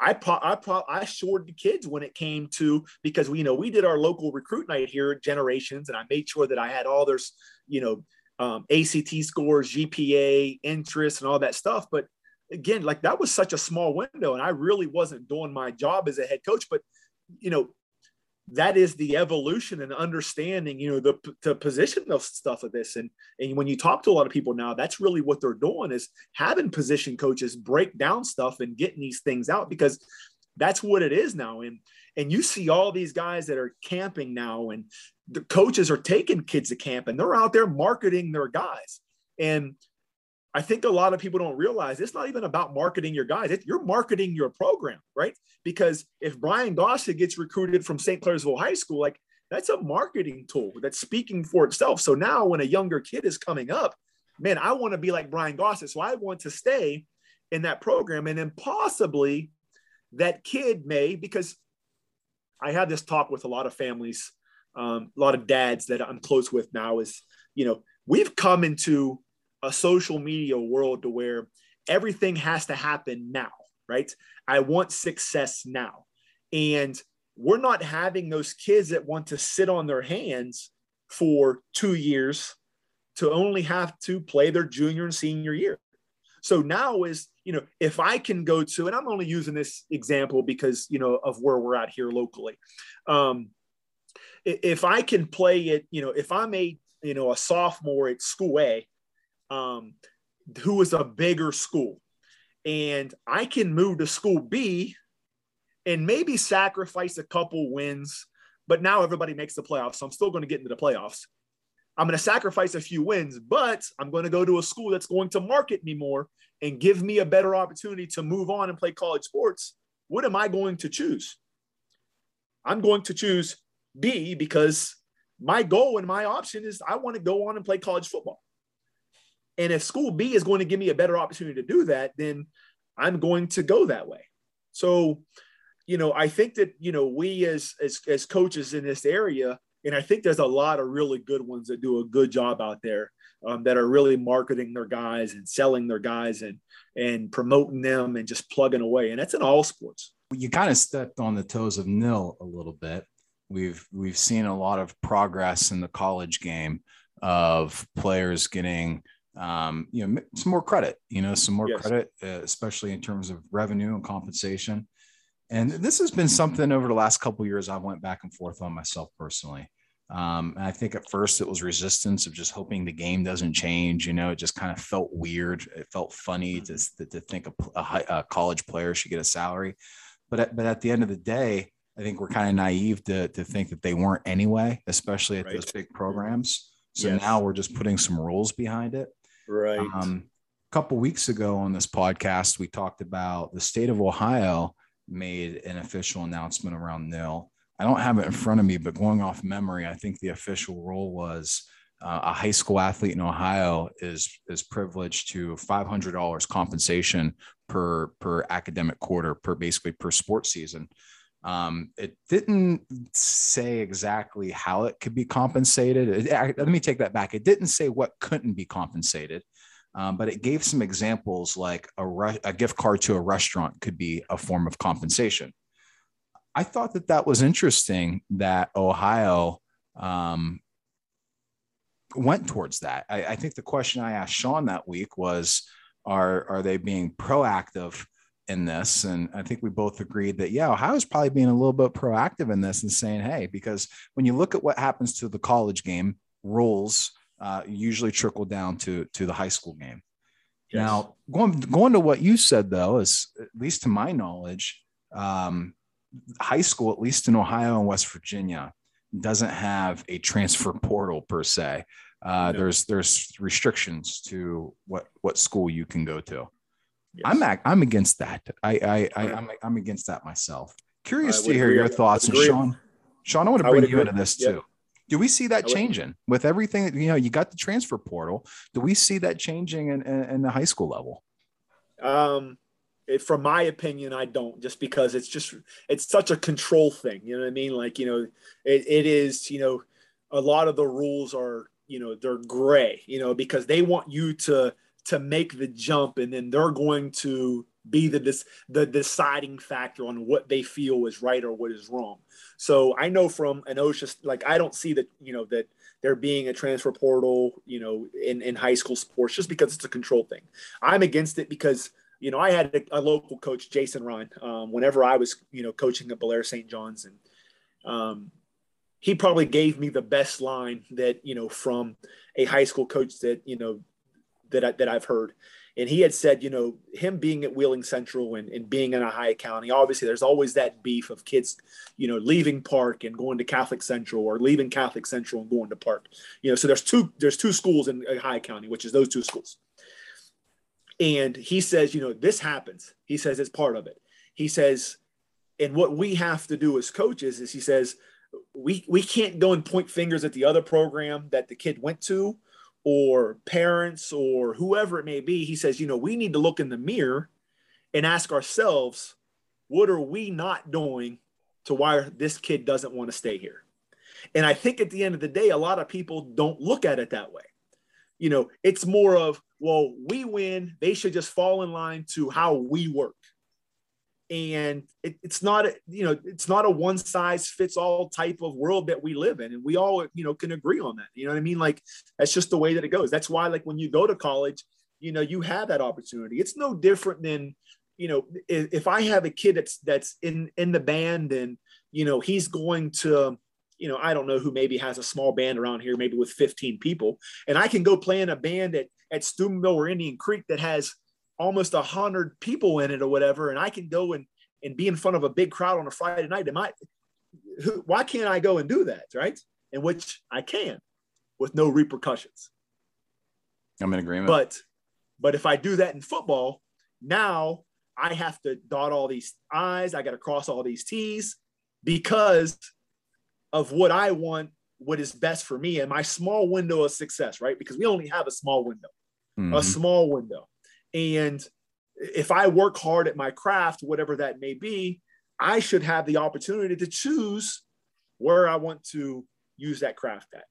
B: I pro- I pro- I shorted the kids when it came to because we you know we did our local recruit night here at Generations and I made sure that I had all their you know um, ACT scores, GPA, interest, and all that stuff. But again, like that was such a small window, and I really wasn't doing my job as a head coach. But you know, that is the evolution and understanding, you know, the, the position stuff of this. And, and when you talk to a lot of people now, that's really what they're doing is having position coaches break down stuff and getting these things out because that's what it is now. And, and you see all these guys that are camping now and the coaches are taking kids to camp and they're out there marketing their guys. And I think a lot of people don't realize it's not even about marketing your guys. It, you're marketing your program, right? Because if Brian Gossett gets recruited from St. Clairsville High School, like that's a marketing tool that's speaking for itself. So now when a younger kid is coming up, man, I want to be like Brian Gossett. So I want to stay in that program. And then possibly that kid may, because I had this talk with a lot of families, um, a lot of dads that I'm close with now is, you know, we've come into a social media world to where everything has to happen now, right? I want success now. And we're not having those kids that want to sit on their hands for two years to only have to play their junior and senior year. So now is, you know, if I can go to, and I'm only using this example because, you know, of where we're at here locally. Um, if I can play it, you know, if I'm a, you know, a sophomore at school A um, who is a bigger school. And I can move to school B and maybe sacrifice a couple wins, but now everybody makes the playoffs. So I'm still going to get into the playoffs. I'm going to sacrifice a few wins, but I'm going to go to a school that's going to market me more and give me a better opportunity to move on and play college sports. What am I going to choose? I'm going to choose B because my goal and my option is I want to go on and play college football. And if school B is going to give me a better opportunity to do that, then I'm going to go that way. So, you know, I think that, you know, we as, as, as coaches in this area, and I think there's a lot of really good ones that do a good job out there um, that are really marketing their guys and selling their guys and, and promoting them and just plugging away. And that's in all sports.
A: You kind of stepped on the toes of NIL a little bit. We've, we've seen a lot of progress in the college game of players getting um, you know, some more credit, you know, some more yes. credit, uh, especially in terms of revenue and compensation. And this has been something over the last couple years I've went back and forth on myself personally. Um, and I think at first it was resistance of just hoping the game doesn't change. You know, it just kind of felt weird. It felt funny to, mm-hmm. to think a, a, a college player should get a salary. But at, but at the end of the day, I think we're kind of naive to, to think that they weren't anyway, especially at right. those big programs. So yes. now we're just putting some rules behind it.
B: Right.
A: Um, a couple weeks ago on this podcast, we talked about the state of Ohio made an official announcement around NIL. I don't have it in front of me, but going off memory, I think the official rule was uh, a high school athlete in Ohio is is privileged to five hundred dollars compensation per per academic quarter per basically per sports season. Um, it didn't say exactly how it could be compensated. It, let me take that back. It didn't say what couldn't be compensated, um, but it gave some examples like a, re- a gift card to a restaurant could be a form of compensation. I thought that that was interesting that Ohio um, went towards that. I, I think the question I asked Sean that week was, are, are they being proactive in this. And I think we both agreed that, yeah, Ohio's probably being a little bit proactive in this and saying, hey, because when you look at what happens to the college game, rules uh, usually trickle down to, to the high school game. Yes. Now, going, going to what you said, though, is at least to my knowledge, um, high school, at least in Ohio and West Virginia, doesn't have a transfer portal per se. Uh, no. There's there's restrictions to what what school you can go to. Yes. I'm I'm against that. I I, I am I'm, I'm against that myself. Curious to hear your thoughts, and Sean. Sean, I want to bring you into this too. Do we see that changing with everything? That you know, you got the transfer portal. Do we see that changing in, in, in the high school level?
B: Um, it, from my opinion, I don't. Just because it's just it's such a control thing. You know what I mean? Like you know, it, it is. You know, a lot of the rules are you know they're gray you know because they want you to to make the jump and then they're going to be the the deciding factor on what they feel is right or what is wrong. So i know from an OHSAA like i don't see that you know that there being a transfer portal you know in in high school sports just because it's a control thing. I'm against it because you know i had a, a local coach jason ryan um, whenever i was you know coaching at Bellaire st john's and um, he probably gave me the best line that you know from a high school coach that you know that I, that I've heard. And he had said, you know, him being at Wheeling Central and, and being in Ohio County, obviously there's always that beef of kids, you know, leaving Park and going to Catholic Central or leaving Catholic Central and going to Park. You know, so there's two there's two schools in Ohio County, which is those two schools. And he says, you know, this happens. He says it's part of it. He says, and what we have to do as coaches is he says, we we can't go and point fingers at the other program that the kid went to or parents or whoever it may be he says you know we need to look in the mirror and ask ourselves what are we not doing to why this kid doesn't want to stay here? And i think at the end of the day a lot of people don't look at it that way. You know it's more of well we win they should just fall in line to how we work and it, it's not a, you know it's not a one size fits all type of world that we live in. And we all you know can agree on that. You know what i mean? Like that's just the way that it goes. That's why like when you go to college you know you have that opportunity. It's no different than you know if, i have a kid that's that's in in the band and you know he's going to you know i don't know who maybe has a small band around here maybe with 15 people. And i can go play in a band at at steubenville or indian creek that has almost a hundred people in it or whatever, and I can go and and be in front of a big crowd on a Friday night, am I? Who, why can't I go and do that, right? In which I can, with no repercussions.
A: I'm in agreement.
B: But but if I do that in football, now I have to dot all these I's, I got to cross all these T's because of what I want, what is best for me and my small window of success, right? Because we only have a small window, mm-hmm. a small window. And if I work hard at my craft, whatever that may be, I should have the opportunity to choose where I want to use that craft at.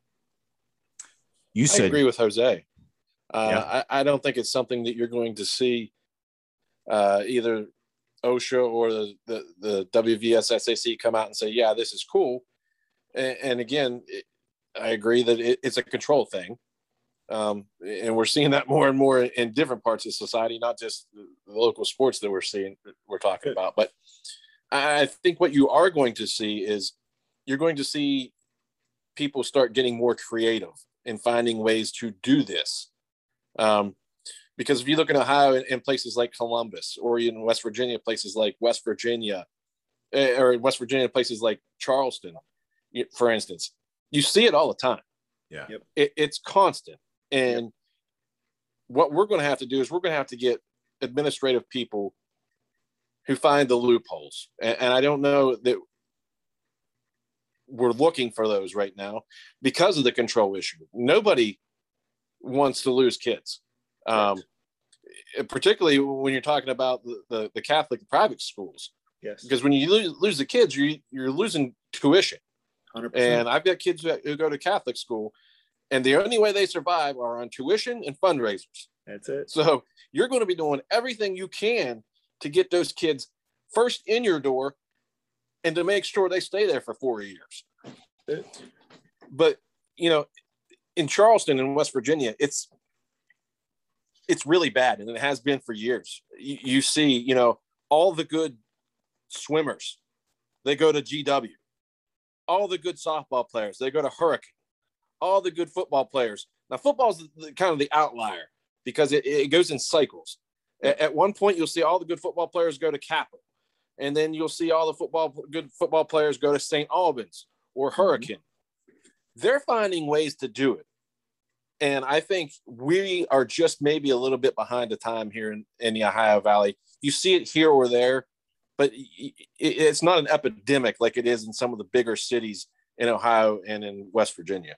C: You said, I agree with Jose. Uh, yeah. I, I, don't think it's something that you're going to see uh, either OHSAA or the, the, the WVSSAC come out and say, yeah, this is cool. And, and again, it, I agree that it, it's a control thing. Um, and we're seeing that more and more in different parts of society, not just the local sports that we're seeing, we're talking about. But I think what you are going to see is you're going to see people start getting more creative in finding ways to do this. Um, because if you look in Ohio in, places like Columbus or in West Virginia, places like West Virginia, eh, or in West Virginia, places like Charleston, for instance, you see it all the time.
A: Yeah.
C: It, it's constant. And what we're going to have to do is we're going to have to get administrative people who find the loopholes. And, and I don't know that we're looking for those right now because of the control issue. Nobody wants to lose kids. Um, particularly when you're talking about the, the, the Catholic private schools.
B: Yes.
C: Because when you lose, lose the kids, you, you're losing tuition. 100%. And I've got kids who go to Catholic school and the only way they survive are on tuition and fundraisers.
B: That's it.
C: So you're going to be doing everything you can to get those kids first in your door and to make sure they stay there for four years. But you know, in Charleston in West Virginia, it's it's really bad, and it has been for years. You, you see, you know, all the good swimmers, they go to GW. All the good softball players, they go to Hurricane all the good football players. Now, football is kind of the outlier because it, it goes in cycles. At, at, one point, you'll see all the good football players go to Capital, and then you'll see all the football good football players go to St. Albans or mm-hmm. Hurricane. Mm-hmm. They're finding ways to do it. And I think we are just maybe a little bit behind the time here in, in the Ohio Valley. You see it here or there, but it's not an epidemic like it is in some of the bigger cities in Ohio and in West Virginia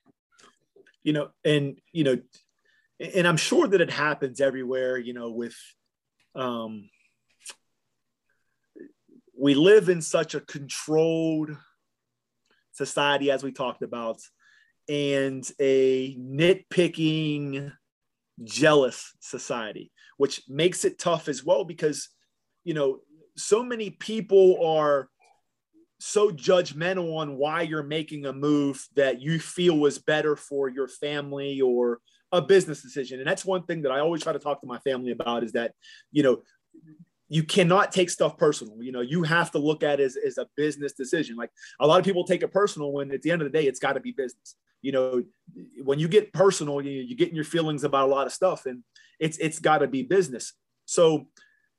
B: you know, and you know, and I'm sure that it happens everywhere, you know, with um we live in such a controlled society as we talked about and a nitpicking, jealous society, which makes it tough as well because, you know, so many people are so judgmental on why you're making a move that you feel was better for your family or a business decision. And that's one thing that I always try to talk to my family about is that, you know, you cannot take stuff personal. You know, you have to look at it as, as a business decision. Like a lot of people take it personal when at the end of the day, it's got to be business. You know, when you get personal, you, you get in your feelings about a lot of stuff and it's, it's got to be business. So,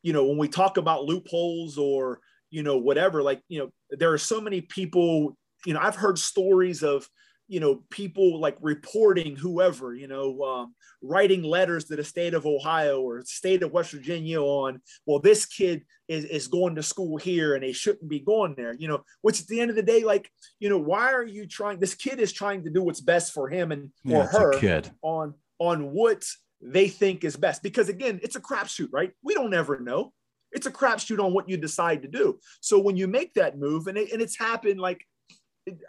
B: you know, when we talk about loopholes or, you know, whatever, like, you know, there are so many people, you know, I've heard stories of, you know, people like reporting whoever, you know, um, writing letters to the state of Ohio or state of West Virginia on, well, this kid is, is going to school here and they shouldn't be going there, you know, which at the end of the day, like, you know, why are you trying, this kid is trying to do what's best for him and
A: Yeah,
B: or her
A: kid.
B: on, on what they think is best. Because again, it's a crapshoot, right? We don't ever know. It's a crapshoot on what you decide to do. So when you make that move, and, it, and it's happened like,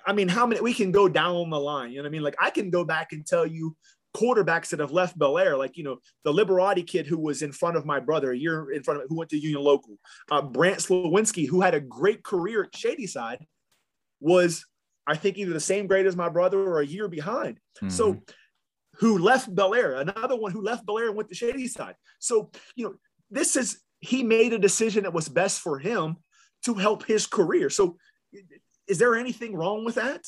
B: I mean, how many we can go down the line? You know what I mean? Like I can go back and tell you quarterbacks that have left Bellaire, like you know the Liberati kid who was in front of my brother a year in front of who went to Union Local, uh, Brant Slowinski who had a great career at Shadyside, was I think either the same grade as my brother or a year behind. So who left Bellaire? Another one who left Bellaire and went to Shadyside. So you know this is he made a decision that was best for him to help his career. So is there anything wrong with that?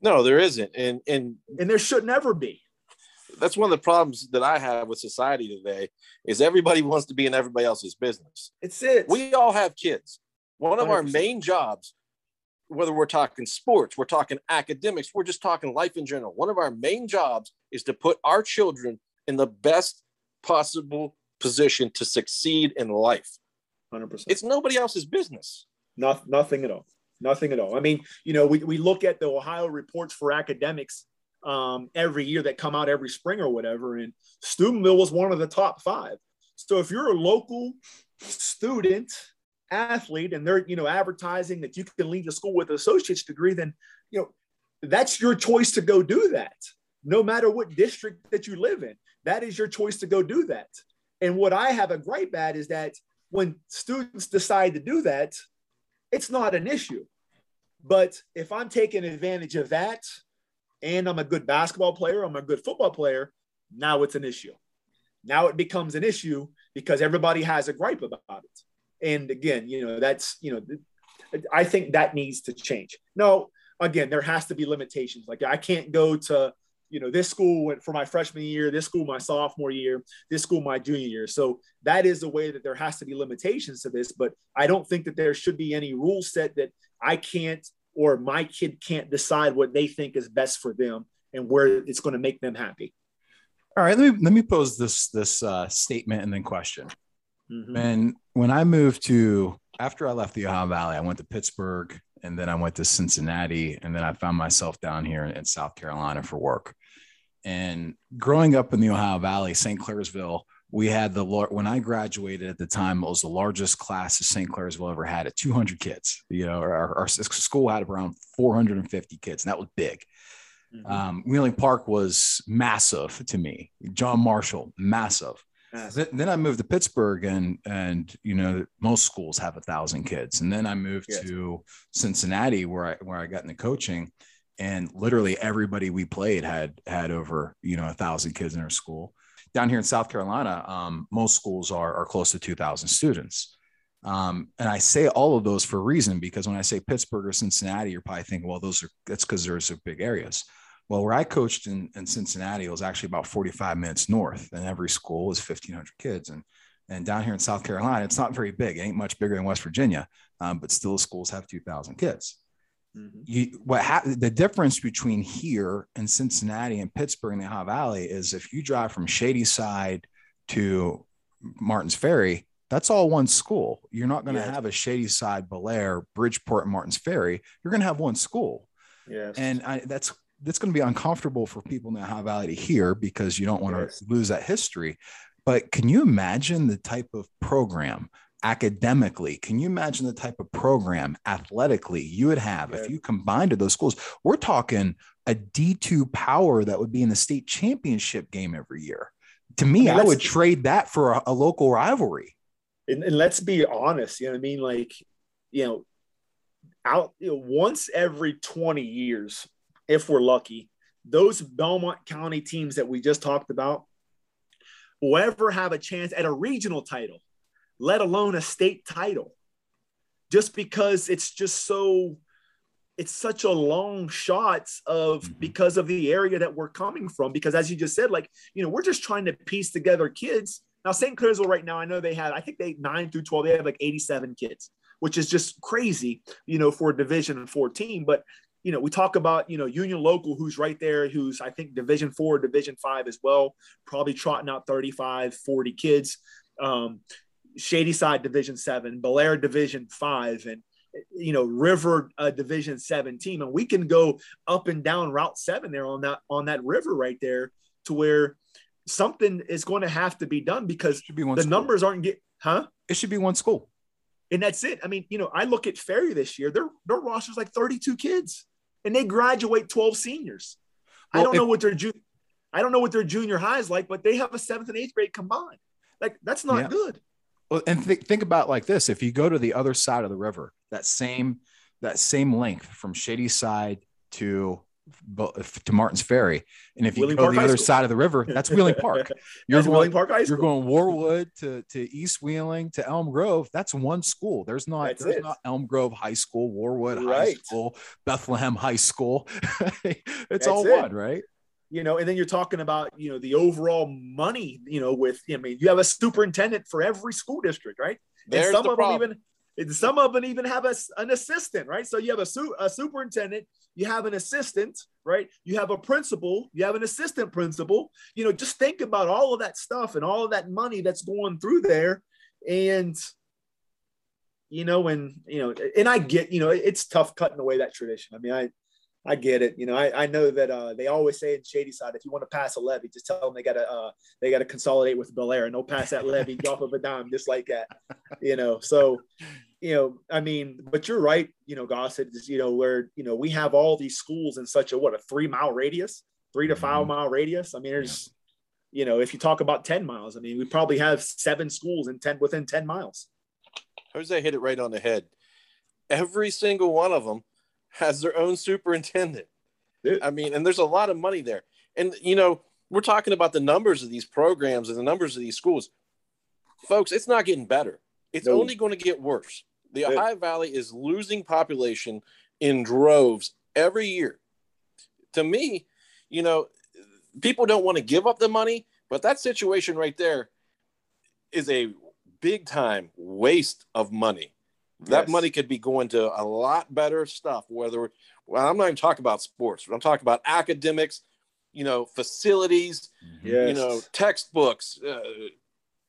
C: No, there isn't. And and
B: And there should never be.
C: that's one of the problems that I have with society today is everybody wants to be in everybody else's business.
B: It's it.
C: We all have kids. One of our
B: 100%.
C: main jobs, whether we're talking sports, we're talking academics, we're just talking life in general. One of our main jobs is to put our children in the best possible position to succeed in life.
B: 100%.
C: It's nobody else's business.
B: Not, nothing at all. Nothing at all. I mean, you know, we, we look at the Ohio reports for academics um, every year that come out every spring or whatever, and Steubenville was one of the top five. So if you're a local student athlete and they're, you know, advertising that you can leave the school with an associate's degree, then, you know, that's your choice to go do that. No matter what district that you live in, that is your choice to go do that. And what I have a gripe at is that when students decide to do that, it's not an issue. But if I'm taking advantage of that and I'm a good basketball player, I'm a good football player, now it's an issue. Now it becomes an issue because everybody has a gripe about it. And again, you know, that's, you know, I think that needs to change. No, again, there has to be limitations. Like I can't go to, you know, this school went for my freshman year, this school my sophomore year, this school my junior year. So that is the way that there has to be limitations to this. But I don't think that there should be any rule set that I can't or my kid can't decide what they think is best for them and where it's going to make them happy.
A: All right, let me let me pose this this uh, statement and then question.
B: Mhm.
A: When when I moved to after I left the Ohio Valley, I went to Pittsburgh and then I went to Cincinnati and then I found myself down here in South Carolina for work. And growing up in the Ohio Valley, St. Clairsville, we had the when I graduated at the time, it was the largest class of St. Clairsville ever had at 200 kids. You know, our, our school had around 450 kids, and that was big.
B: Mhm.
A: Um, Wheeling Park was massive to me. John Marshall, massive. Then, then I moved to Pittsburgh, and and you know most schools have a thousand kids. And then I moved
B: Yes.
A: to Cincinnati, where I where I got into coaching, and literally everybody we played had had over you know a thousand kids in our school. Down here in South Carolina, um, most schools are are close to two thousand students. Um, and I say all of those for a reason because when I say Pittsburgh or Cincinnati, you're probably thinking, well, those are that's because there's are big areas. Well, where I coached in, in Cincinnati, it was actually about 45 minutes north, and every school was 1,500 kids. And and down here in South Carolina, it's not very big. It ain't much bigger than West Virginia, um, but still schools have 2,000 kids.
B: Mhm.
A: You what ha- the difference between here and Cincinnati and Pittsburgh and the Ohio Valley is if you drive from Shadyside to Martins Ferry, that's all one school. You're not going to have a Shady Side, Bellaire, Bridgeport, and Martins Ferry. You're going to have one school
B: Yes.
A: and I, that's that's going to be uncomfortable for people in the Ohio Valley to hear because you don't want to lose that history. But can you imagine the type of program academically. Can you imagine the type of program athletically you would have if you combined those schools? We're talking a D2 power that would be in the state championship game every year. To me, I, mean, I would trade that for a, a local rivalry.
B: And, and, let's be honest, you know what I mean? Like, you know, out you know, once every 20 years, if we're lucky, those Belmont County teams that we just talked about will ever have a chance at a regional title let alone a state title, just because it's just so it's such a long shot of mm-hmm. because of the area that we're coming from. Because as you just said, like, you know, we're just trying to piece together kids. Now, St. Clairsville right now, I know they have, I think they nine through 12, they have like 87 kids, which is just crazy, you know, for a division 14. But, you know, we talk about, you know, Union Local, who's right there, who's I think division four, division five as well, probably trotting out 35, 40 kids. Um, Shadyside Division Seven, Bellaire Division Five, and you know River uh, Division Seven team, and we can go up and down Route Seven there on that on that river right there to where something is going to have to be done because the school. numbers aren't get huh.
A: It should be one school,
B: and that's it. I mean, you know, I look at Ferry this year; their their roster's like thirty two kids, and they graduate twelve seniors. Well, I don't if, know what their ju- I don't know what their junior high is like, but they have a seventh and eighth grade combined. Like that's not yeah. good.
A: Well, and th- think about like this: if you go to the other side of the river, that same that same length from Shadyside to to Martins Ferry, and if you Wheeling go Park to the High other School. side of the river, that's Wheeling Park.
B: You're going, Wheeling Park High
A: School. You're going Warwood to, to East Wheeling to Elm Grove. That's one school. There's not that's there's it. not Elm Grove High School, Warwood right. High School, Bethlehem High School. it's that's all it. one, right?
B: you know, and then you're talking about, you know, the overall money, you know, with, I mean, you have a superintendent for every school district, right?
C: There's
B: and some of
C: problem.
B: them even, some of them even have a, an assistant, right? So you have a, su- a superintendent, you have an assistant, right? You have a principal, you have an assistant principal. You know, just think about all of that stuff and all of that money that's going through there. And, you know, and, you know, and I get, you know, it's tough cutting away that tradition. I mean, I, I get it. You know, I, I know that uh, they always say in Shadyside, if you want to pass a levy, just tell them they gotta uh, they gotta consolidate with Bellaire and they'll pass that levy drop of a dime just like that. You know, so you know, I mean, but you're right. You know, Gossett is you know where you know we have all these schools in such a what a three mile radius, three to 5 mm-hmm. mile radius. I mean, there's yeah. you know, if you talk about ten miles, I mean, we probably have seven schools in ten within ten miles.
C: Jose hit it right on the head. Every single one of them has their own superintendent. I mean, and there's a lot of money there. And, you know, we're talking about the numbers of these programs and the numbers of these schools. Folks, it's not getting better. It's no. only going to get worse. The. Ohio Valley is losing population in droves every year. To me, you know, people don't want to give up the money, but that situation right there is a big time waste of money. That yes. money could be going to a lot better stuff. Whether well, I'm not even talking about sports, but I'm talking about academics, you know, facilities, yes. you know, textbooks, uh,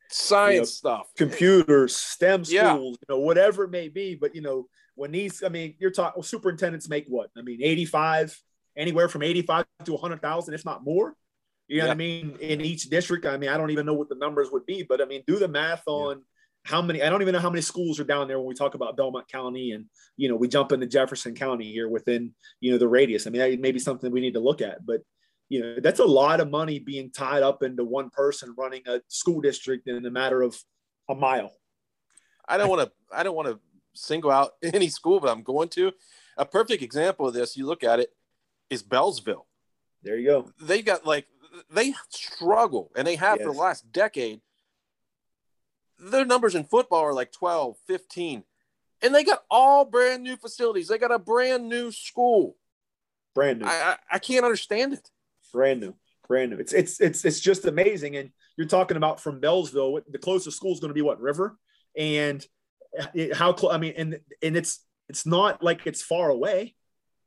C: science you know, stuff,
B: computers, STEM schools, yeah. you know, whatever it may be. But you know, when these, I mean, you're talking well, superintendents make what? I mean, 85, anywhere from 85 to 100,000, if not more. You know yeah. what I mean? In each district, I mean, I don't even know what the numbers would be, but I mean, do the math on. Yeah how many i don't even know how many schools are down there when we talk about belmont county and you know we jump into jefferson county here within you know the radius. I mean that may be something we need to look at but you know that's a lot of money being tied up into one person running a school district in a matter of a mile.
C: I don't want to i don't want to single out any school but i'm going to. A perfect example of this you look at it is Beallsville.
B: There you go.
C: They got like they struggle and they have yes. for the last decade their numbers in football are like 12, 15. And they got all brand new facilities. They got a brand new school.
B: Brand new. I,
C: I, I can't understand it.
B: Brand new. Brand new. It's it's it's it's just amazing. And you're talking about from Beallsville, the closest school is going to be what River, and uh, how close. I mean, and and it's it's not like it's far away.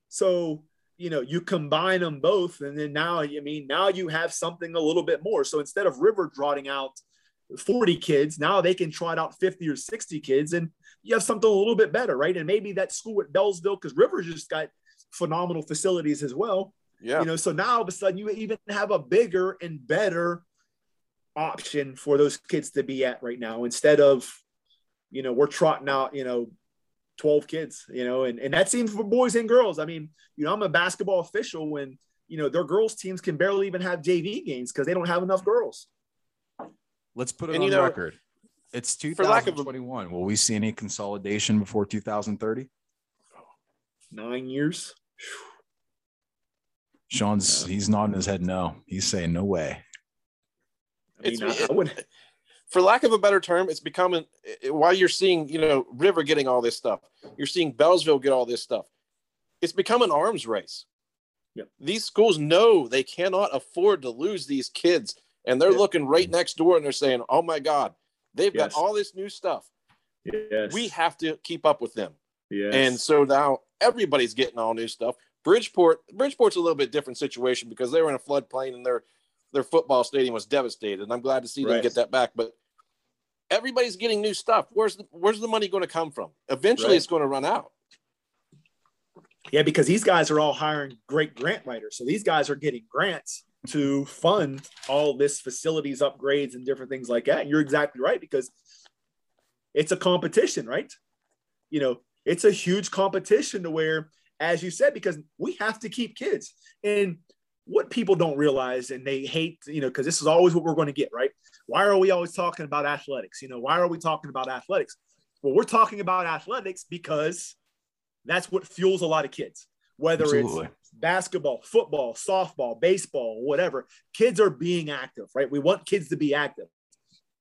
B: So you know you combine them both, and then now I mean now you have something a little bit more. So instead of River trotting out 40 kids. Now they can trot out 50 or 60 kids, and you have something a little bit better, right? And maybe that school at Beallsville, because Rivers just got phenomenal facilities as well.
C: Yeah.
B: You know, so now all of a sudden you even have a bigger and better option for those kids to be at right now instead of you know, we're trotting out, you know, 12 kids, you know, and, and that seems for boys and girls. I mean, you know, I'm a basketball official when, you know, their girls teams can barely even have JV games because they don't have enough girls.
A: Let's put it and, on know, record. It's 2021. Of, Will we see any consolidation before 2030?
B: Nine years.
A: Sean's yeah. he's nodding his head no. He's saying no way.
C: I mean, it's, I, I would for lack of a better term, it's becoming while you're seeing, you know, River getting all this stuff, you're seeing Beallsville get all this stuff. It's become an arms race. Yep. These schools know they cannot afford to lose these kids, and they're yep. looking right next door and they're saying, "Oh my God, they've yes. got all this new stuff. Yes. We have to keep up with them." Yes. And so now everybody's getting all new stuff. Bridgeport, Bridgeport's a little bit different situation because they were in a floodplain and their their football stadium was devastated. And I'm glad to see right. them get that back. But everybody's getting new stuff. Where's the, where's the money going to come from? Eventually, right. it's going to run out.
B: Yeah, because these guys are all hiring great grant writers. So these guys are getting grants to fund all this facilities upgrades and different things like that. And you're exactly right because it's a competition, right? You know, it's a huge competition to where, as you said, because we have to keep kids. And what people don't realize and they hate, you know, because this is always what we're going to get, right? Why are we always talking about athletics? You know, why are we talking about athletics? Well, we're talking about athletics because that's what fuels a lot of kids, whether Absolutely. it's basketball, football, softball, baseball, whatever. Kids are being active, right? We want kids to be active.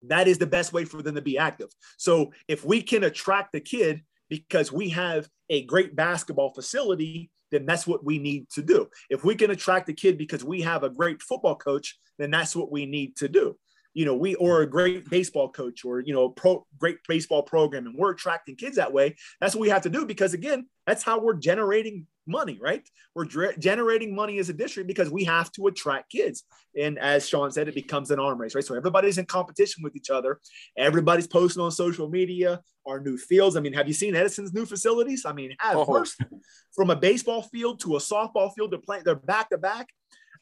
B: That is the best way for them to be active. So if we can attract the kid because we have a great basketball facility then that's what we need to do. If we can attract a kid because we have a great football coach, then that's what we need to do. You know, we or a great baseball coach or you know, pro great baseball program, and we're attracting kids that way. That's what we have to do because again, that's how we're generating money, right? We're dre- generating money as a district because we have to attract kids. And as Sean said, it becomes an arm race, right? So everybody's in competition with each other. Everybody's posting on social media our new fields. I mean, have you seen Edison's new facilities? I mean, at oh. first, from a baseball field to a softball field, they're playing, they're back to back.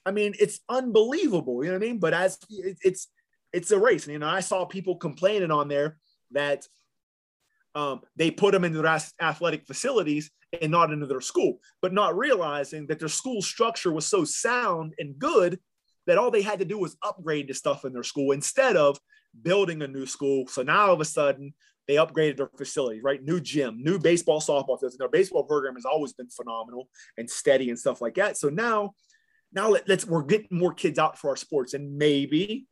B: I mean, it's unbelievable. You know what I mean? But as it's it's a race, and you know, I saw people complaining on there that um, they put them into their athletic facilities and not into their school, but not realizing that their school structure was so sound and good that all they had to do was upgrade the stuff in their school instead of building a new school. So now all of a sudden they upgraded their facilities, right? New gym, new baseball, softball fields. And their baseball program has always been phenomenal and steady and stuff like that. So now, now let, us we're getting more kids out for our sports, and maybe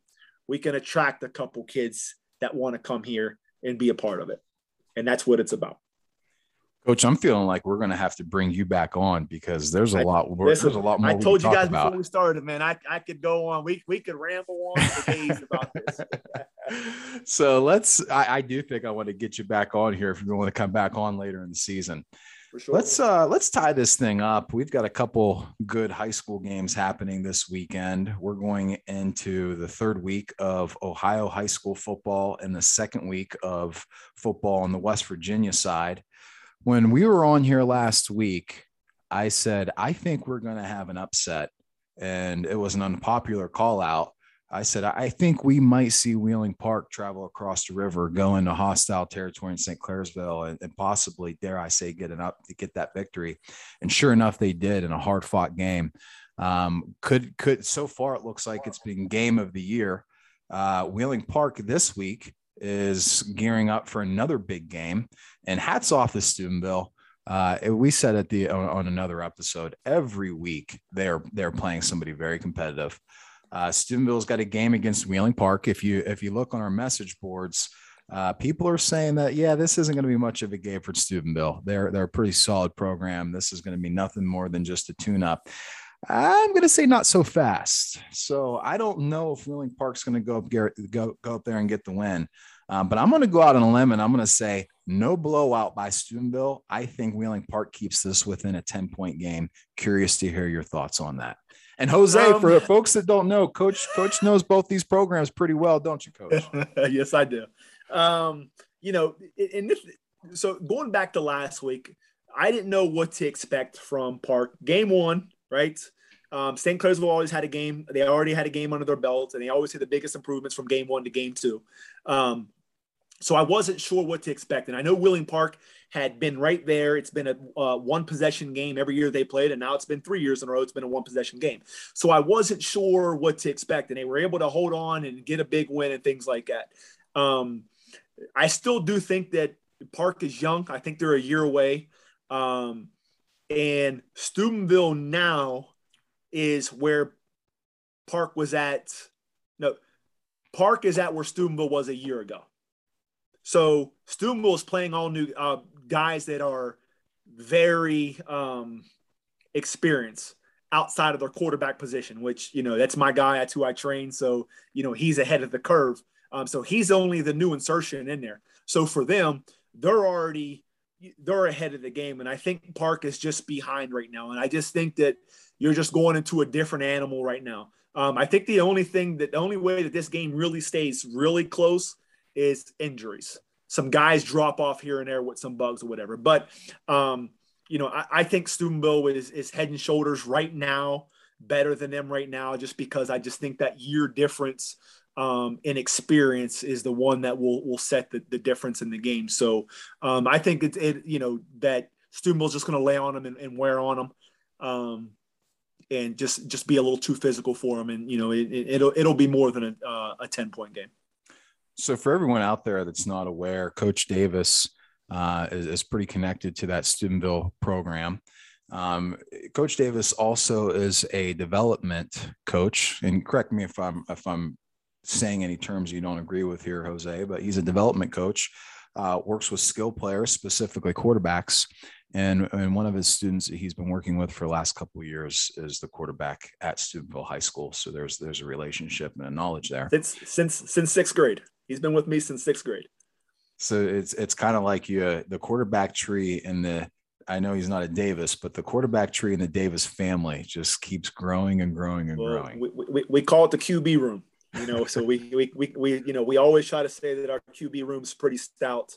B: we can attract a couple kids that want to come here and be a part of it. And that's what it's about.
A: Coach, I'm feeling like we're going to have to bring you back on because there's a I, lot. Listen, there's a lot more.
B: I told you guys about. before we started, man. I, I could go on. We we could ramble on for days about this.
A: so let's. I, I do think I want to get you back on here if you want to come back on later in the season. Sure. Let's uh let's tie this thing up. We've got a couple good high school games happening this weekend. We're going into the third week of Ohio high school football and the second week of football on the West Virginia side when we were on here last week, I said, I think we're going to have an upset. And it was an unpopular call out. I said, I think we might see Wheeling Park travel across the river, go into hostile territory in St. Clairsville, and, and, possibly, dare I say, get an up to get that victory. And sure enough, they did in a hard fought game. Um, could could so far it looks like it's been game of the year. Uh, Wheeling Park this week is gearing up for another big game. And hats off to Steubenville. Uh, we said at the on, on, another episode every week they're they're playing somebody very competitive. Uh, Steubenville's got a game against Wheeling Park. If you if you look on our message boards, uh, people are saying that yeah, this isn't going to be much of a game for Steubenville. They're they're a pretty solid program. This is going to be nothing more than just a tune up. I'm going to say not so fast. So I don't know if Wheeling Park's going to go up, go, go up there and get the win. Um, but I'm going to go out on a limb and I'm going to say no blowout by Steubenville. I think Wheeling Park keeps this within a 10 point game. Curious to hear your thoughts on that. And Jose, um, for folks that don't know, Coach Coach knows both these programs pretty well, don't you, Coach?
B: yes, I do. Um, you know, in this, so going back to last week, I didn't know what to expect from Park. Game one, right? Um, St. Clairsville always had a game. They already had a game under their belt, and they always had the biggest improvements from game one to game two. Um, so I wasn't sure what to expect. And I know Wheeling Park had been right there. It's been a uh, one possession game every year they played, and now it's been three years in a row. It's been a one possession game. So I wasn't sure what to expect, and they were able to hold on and get a big win and things like that. Um, I still do think that Park is young. I think they're a year away. Um, and Steubenville now is where Park was at. No, Park is at where Steubenville was a year ago. So Steubenville is playing all new uh, guys that are very um, experienced outside of their quarterback position, which you know that's my guy. That's who I train. So you know he's ahead of the curve. Um, so he's only the new insertion in there. So for them, they're already they're ahead of the game, and I think Park is just behind right now. And I just think that you're just going into a different animal right now. Um, I think the only thing that the only way that this game really stays really close is injuries. Some guys drop off here and there with some bugs or whatever. But um, you know, I, I, think Steubenville is is head and shoulders right now better than them right now, just because I just think that year difference um, in experience is the one that will will set the, the difference in the game. So um, I think it, it you know that Steubenville's just going to lay on them and, and, wear on them. Um, and just just be a little too physical for them, and you know it, will it'll, it'll be more than a, uh, a ten point game.
A: So, for everyone out there that's not aware, Coach Davis uh, is, is, pretty connected to that Steubenville program. Um, coach Davis also is a development coach, and correct me if I'm if I'm saying any terms you don't agree with here, Jose, but he's a development coach. Uh, works with skill players, specifically quarterbacks, and, and one of his students that he's been working with for the last couple of years is the quarterback at Steubenville High School. So there's there's a relationship and a knowledge there.
B: Since since since sixth grade. He's been with me since sixth grade.
A: So it's it's kind of like you uh, the quarterback tree in the I know he's not a Davis, but the quarterback tree in the Davis family just keeps growing and growing and well, growing.
B: We, we, we call it the QB room, you know. so we, we we we you know we always try to say that our QB room is pretty stout.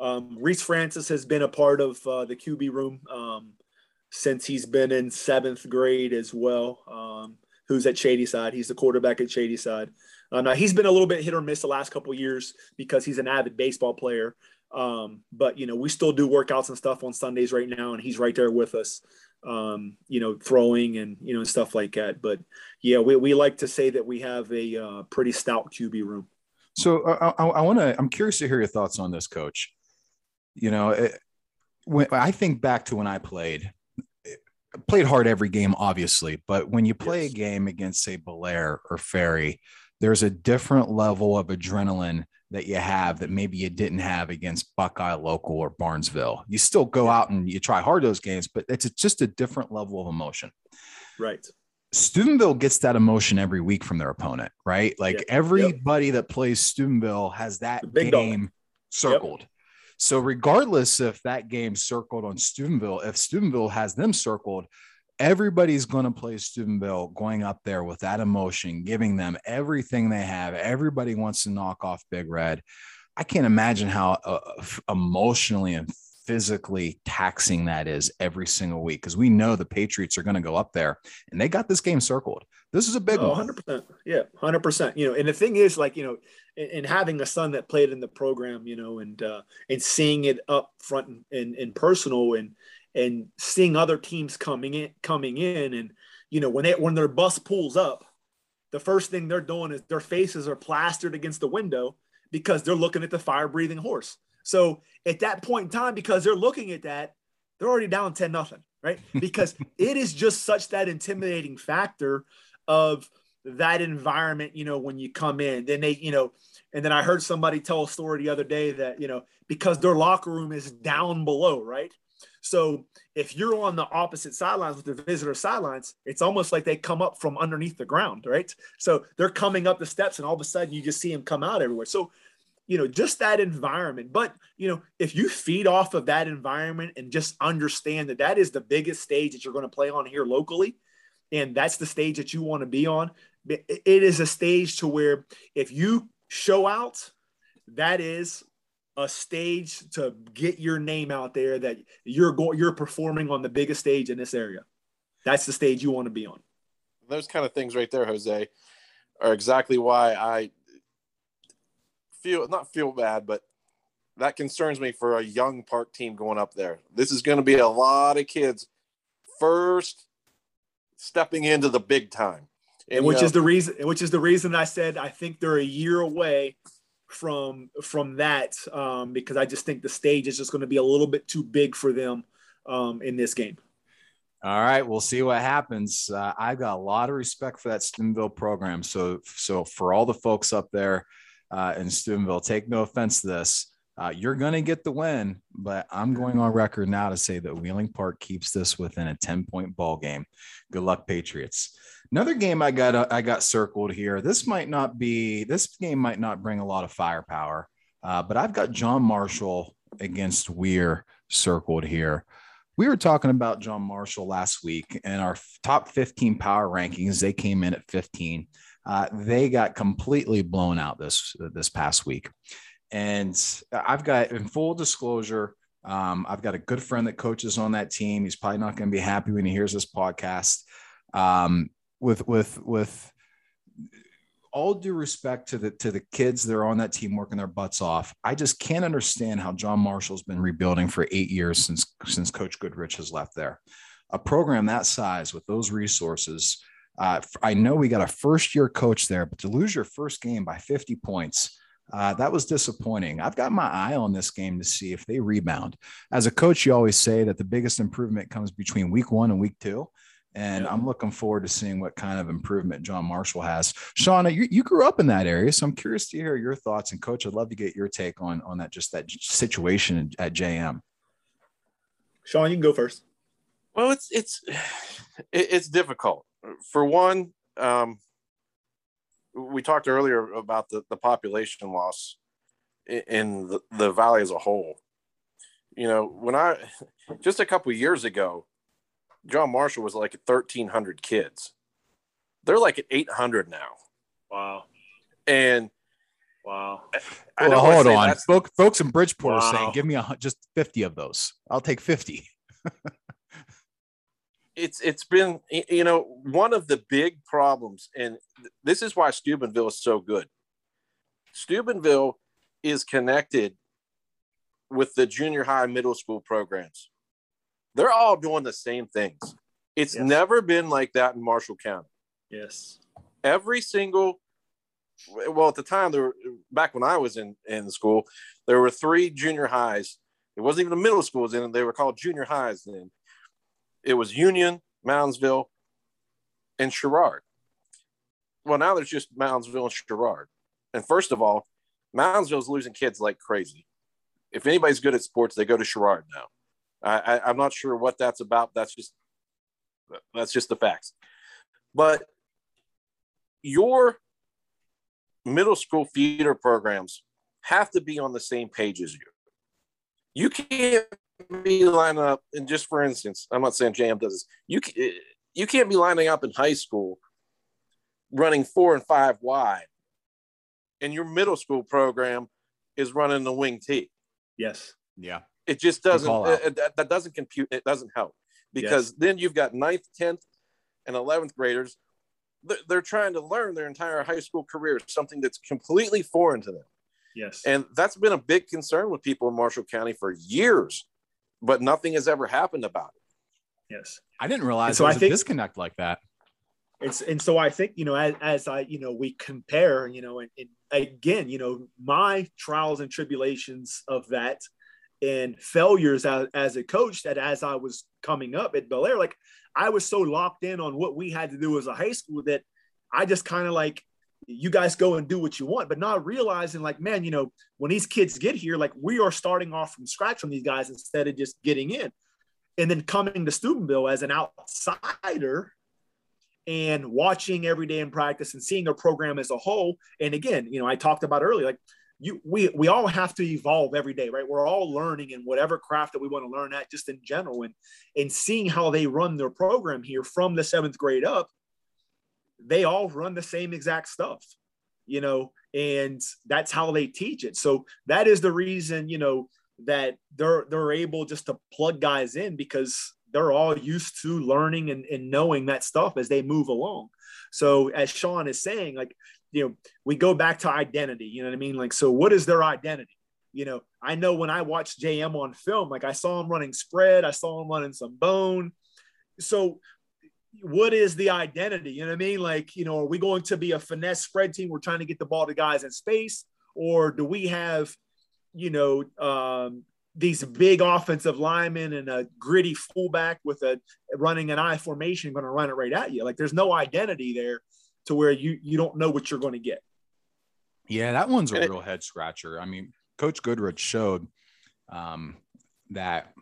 B: Um, Reese Francis has been a part of uh, the QB room um, since he's been in seventh grade as well. Um, who's at Shadyside? He's the quarterback at Shadyside. Uh, now he's been a little bit hit or miss the last couple years because he's an avid baseball player. Um, but you know, we still do workouts and stuff on Sundays right now, and he's right there with us. Um, you know, throwing and you know stuff like that. But yeah, we, we like to say that we have a uh, pretty stout QB room.
A: So uh, I, I want to. I'm curious to hear your thoughts on this, Coach. You know, it, when I think back to when I played, played hard every game, obviously, but when you play yes. a game against, say, Bellaire or Ferry, there's a different level of adrenaline that you have that maybe you didn't have against Buckeye Local or Barnesville. You still go out and you try hard those games, but it's just a different level of emotion.
B: Right.
A: Steubenville gets that emotion every week from their opponent, right? Like yep. everybody yep. that plays Steubenville has that game dog. circled. Yep. So regardless if that game circled on Steubenville, if Steubenville has them circled, everybody's going to play Steubenville going up there with that emotion, giving them everything they have. Everybody wants to knock off Big Red. I can't imagine how uh, emotionally and physically taxing that is every single week because we know the Patriots are going to go up there and they got this game circled. This is a big oh,
B: one. 100%. Yeah, 100%. You know, and the thing is, like, you know, and having a son that played in the program, you know, and uh, and seeing it up front and, and, and personal and and seeing other teams coming in coming in and you know when they when their bus pulls up the first thing they're doing is their faces are plastered against the window because they're looking at the fire breathing horse so at that point in time because they're looking at that they're already down 10 nothing right because it is just such that intimidating factor of that environment you know when you come in then they you know and then i heard somebody tell a story the other day that you know because their locker room is down below right so if you're on the opposite sidelines with the visitor sidelines, it's almost like they come up from underneath the ground, right? So they're coming up the steps, and all of a sudden you just see them come out everywhere. So, you know, just that environment. But you know, if you feed off of that environment and just understand that that is the biggest stage that you're going to play on here locally, and that's the stage that you want to be on, it is a stage to where if you show out, that is a stage to get your name out there that you're going you're performing on the biggest stage in this area. That's the stage you want to be on.
C: Those kind of things right there, Jose, are exactly why I feel not feel bad, but that concerns me for a young park team going up there. This is going to be a lot of kids first stepping into the big time.
B: And, which know, is the reason which is the reason I said I think they're a year away from from that um, because I just think the stage is just going to be a little bit too big for them um, in this game.
A: All right, we'll see what happens. Uh, I've got a lot of respect for that Steubenville program. So, so for all the folks up there uh, in Steubenville, take no offense to this. Uh, you're going to get the win, but I'm going on record now to say that Wheeling Park keeps this within a 10 point ball game. Good luck, Patriots. Another game I got uh, I got circled here. This might not be this game might not bring a lot of firepower, uh, but I've got John Marshall against Weir circled here. We were talking about John Marshall last week and our top 15 power rankings. They came in at 15. Uh, they got completely blown out this this past week. And I've got, in full disclosure, um, I've got a good friend that coaches on that team. He's probably not going to be happy when he hears this podcast. Um, with with with all due respect to the to the kids that are on that team working their butts off, I just can't understand how John Marshall's been rebuilding for eight years since since Coach Goodrich has left there. A program that size with those resources, uh, I know we got a first year coach there, but to lose your first game by 50 points uh, that was disappointing. I've got my eye on this game to see if they rebound. As a coach, you always say that the biggest improvement comes between week one and week two. And yeah. I'm looking forward to seeing what kind of improvement John Marshall has. Shauna, you, you grew up in that area, so I'm curious to hear your thoughts. And coach, I'd love to get your take on on that just that situation at JM.
B: Sean, you can go first.
C: Well, it's it's it's difficult. For one, um, we talked earlier about the, the population loss in the, the valley as a whole. You know, when I just a couple years ago, John Marshall was like at 1,300 kids. They're like at 800 now.
B: Wow.
C: And
B: wow.
A: I, well, hold on. Folks, folks in Bridgeport wow. are saying, give me a, just 50 of those. I'll take 50.
C: it's it's been you know one of the big problems and this is why steubenville is so good. Steubenville is connected with the junior high middle school programs. They're all doing the same things. It's yes. never been like that in marshall county.
B: Yes.
C: Every single well at the time there were back when i was in in school there were three junior highs. It wasn't even a middle schools in they were called junior highs then it was Union, Moundsville, and Sherrard. Well, now there's just Moundsville and Sherrard. And first of all, Moundsville's losing kids like crazy. If anybody's good at sports, they go to Sherrard now. I, I, I'm not sure what that's about. That's just that's just the facts. But your middle school theater programs have to be on the same page as you. You can't be lining up, and just for instance, I'm not saying Jam does this. You you can't be lining up in high school running four and five wide, and your middle school program is running the wing T.
B: Yes.
A: Yeah.
C: It just doesn't. It, that, that doesn't compute. It doesn't help because yes. then you've got ninth, tenth, and eleventh graders. They're trying to learn their entire high school career something that's completely foreign to them.
B: Yes.
C: And that's been a big concern with people in Marshall County for years but nothing has ever happened about it.
B: Yes.
A: I didn't realize so there was I think, a disconnect like that.
B: It's and so I think, you know, as, as I, you know, we compare, you know, and, and again, you know, my trials and tribulations of that and failures as, as a coach that as I was coming up at Bellaire, like I was so locked in on what we had to do as a high school that I just kind of like you guys go and do what you want, but not realizing like, man, you know, when these kids get here, like we are starting off from scratch from these guys instead of just getting in. And then coming to Steubenville as an outsider and watching every day in practice and seeing their program as a whole. And again, you know, I talked about earlier, like you, we, we all have to evolve every day, right? We're all learning in whatever craft that we want to learn at just in general and, and seeing how they run their program here from the seventh grade up they all run the same exact stuff, you know, and that's how they teach it. So that is the reason, you know, that they're they're able just to plug guys in because they're all used to learning and, and knowing that stuff as they move along. So as Sean is saying, like, you know, we go back to identity, you know what I mean? Like, so what is their identity? You know, I know when I watched JM on film, like I saw him running spread, I saw him running some bone. So, what is the identity? You know what I mean? Like, you know, are we going to be a finesse spread team? We're trying to get the ball to guys in space, or do we have, you know, um, these big offensive linemen and a gritty fullback with a running an I formation going to run it right at you? Like, there's no identity there to where you you don't know what you're going to get.
A: Yeah, that one's a real head scratcher. I mean, Coach Goodrich showed um, that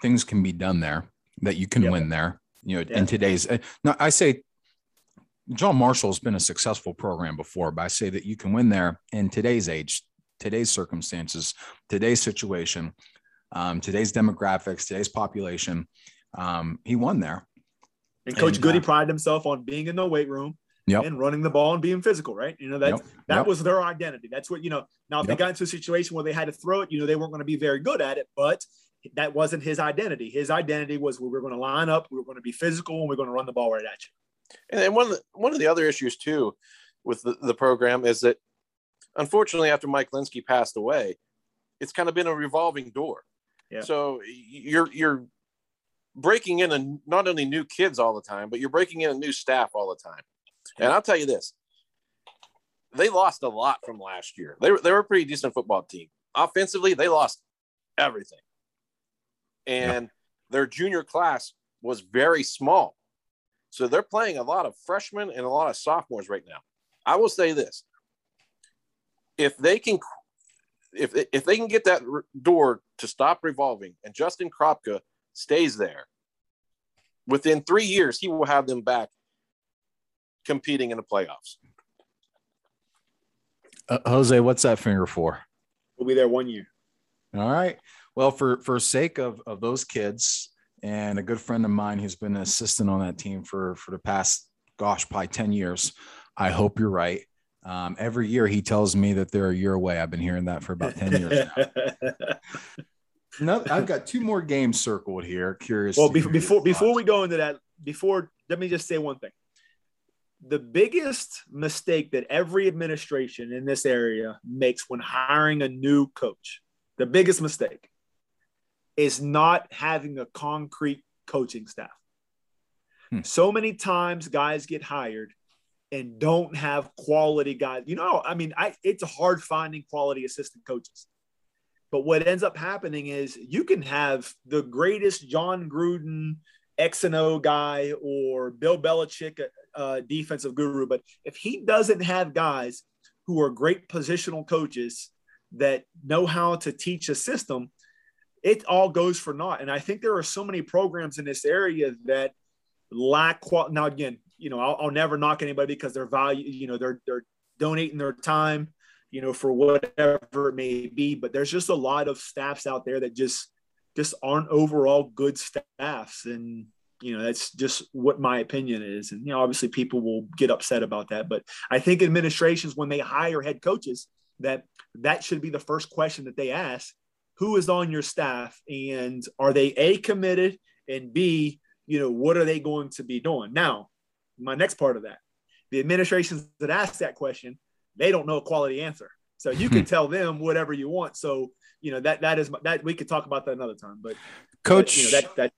A: things can be done there, that you can yep. win there. You know, yeah. in today's, uh, now I say John Marshall's been a successful program before, but I say that you can win there in today's age, today's circumstances, today's situation, um, today's demographics, today's population. Um, he won there.
B: And Coach and, Goody uh, prided himself on being in the weight room
A: yep.
B: and running the ball and being physical, right? You know, that yep. that yep. was their identity. That's what, you know, now if they got into a situation where they had to throw it, you know, they weren't going to be very good at it, but that wasn't his identity. His identity was we were going to line up, we were going to be physical, and we are going to run the ball right at you.
D: And one of the, one of the other issues too with the, the program is that unfortunately after Mike Linsky passed away, it's kind of been a revolving door. Yeah. So you're you're breaking in a, not only new kids all the time, but you're breaking in a new staff all the time. And I'll tell you this they lost a lot from last year. They were, they were a pretty decent football team. Offensively, they lost everything. And their junior class was very small. So they're playing a lot of freshmen and a lot of sophomores right now. I will say this. If they can if if they can get that door to stop revolving and Justin Kropka stays there, within 3 years he will have them back competing in the playoffs.
A: Uh, Jose, what's that finger for?
B: We'll be there one year.
A: All right. Well, for for sake of of those kids and a good friend of mine who's been an assistant on that team for for the past gosh probably 10 years i hope you're right. Um, every year he tells me that they're a year away. I've been hearing that for about 10 years now. No, i've got two more games circled here. Curious
B: well before before we go into that before let me just say one thing. The biggest mistake that every administration in this area makes when hiring a new coach, the biggest mistake is not having a concrete coaching staff. Hmm. So many times guys get hired and don't have quality guys. You know, I mean, I it's hard finding quality assistant coaches. But what ends up happening is you can have the greatest Jon Gruden X and O guy or Bill Belichick uh, defensive guru, but if he doesn't have guys who are great positional coaches that know how to teach a system, it all goes for naught. And I think there are so many programs in this area that lack qual. Now, again, you know, I'll, I'll never knock anybody because they're value, you know, they're they're donating their time, you know, for whatever it may be. But there's just a lot of staffs out there that just just aren't overall good staffs, and you know that's just what my opinion is and you know obviously people will get upset about that but i think administrations when they hire head coaches that that should be the first question that they ask who is on your staff and are they a committed and b you know what are they going to be doing now my next part of that the administrations that ask that question they don't know a quality answer so you can tell them whatever you want so you know that that is that we could talk about that another time but
A: coach
B: but, you know, that that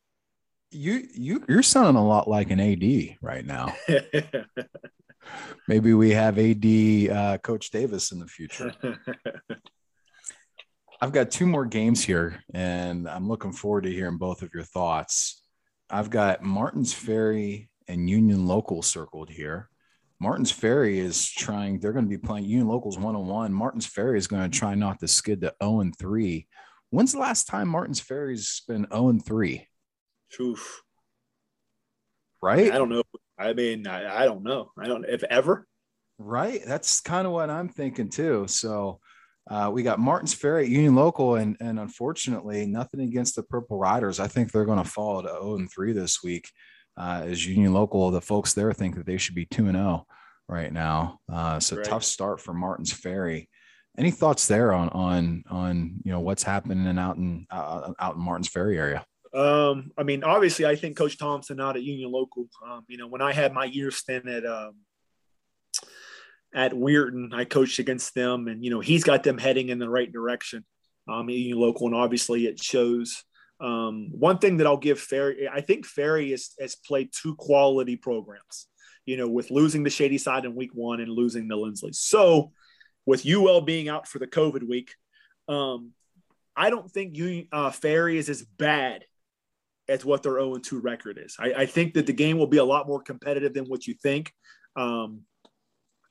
A: you you you're sounding a lot like an AD right now. Maybe we have AD uh, Coach Davis in the future. I've got two more games here, and I'm looking forward to hearing both of your thoughts. I've got Martins Ferry and Union Local circled here. Martins Ferry is trying, they're going to be playing Union Locals one on one. Martins Ferry is going to try not to skid to 0 and 3. When's the last time Martins Ferry's been 0 and 3?
B: Oof.
A: Right?
B: I don't know. I mean, I, I don't know. I don't if ever.
A: Right. That's kind of what I'm thinking too. So uh, we got Martins Ferry at Union Local, and and unfortunately, nothing against the Purple Riders. I think they're going to fall to 0 and 3 this week. Uh, as Union Local, the folks there think that they should be 2 and 0 right now. Uh, so right. tough start for Martins Ferry. Any thoughts there on on on you know what's happening out in uh, out in Martins Ferry area?
B: Um, I mean, obviously, I think Coach Thompson out at Union Local. Um, you know, when I had my year stint at um, at Weirton, I coached against them, and you know, he's got them heading in the right direction. um, being local, and obviously it shows. Um, one thing that I'll give Ferry, I think Ferry has, has played two quality programs, you know, with losing the Shadyside in week one and losing the Linsly. So, with UL being out for the COVID week, um, I don't think you, uh, Ferry is as bad as what their 0 2 record is. I, I, think that the game will be a lot more competitive than what you think. Um,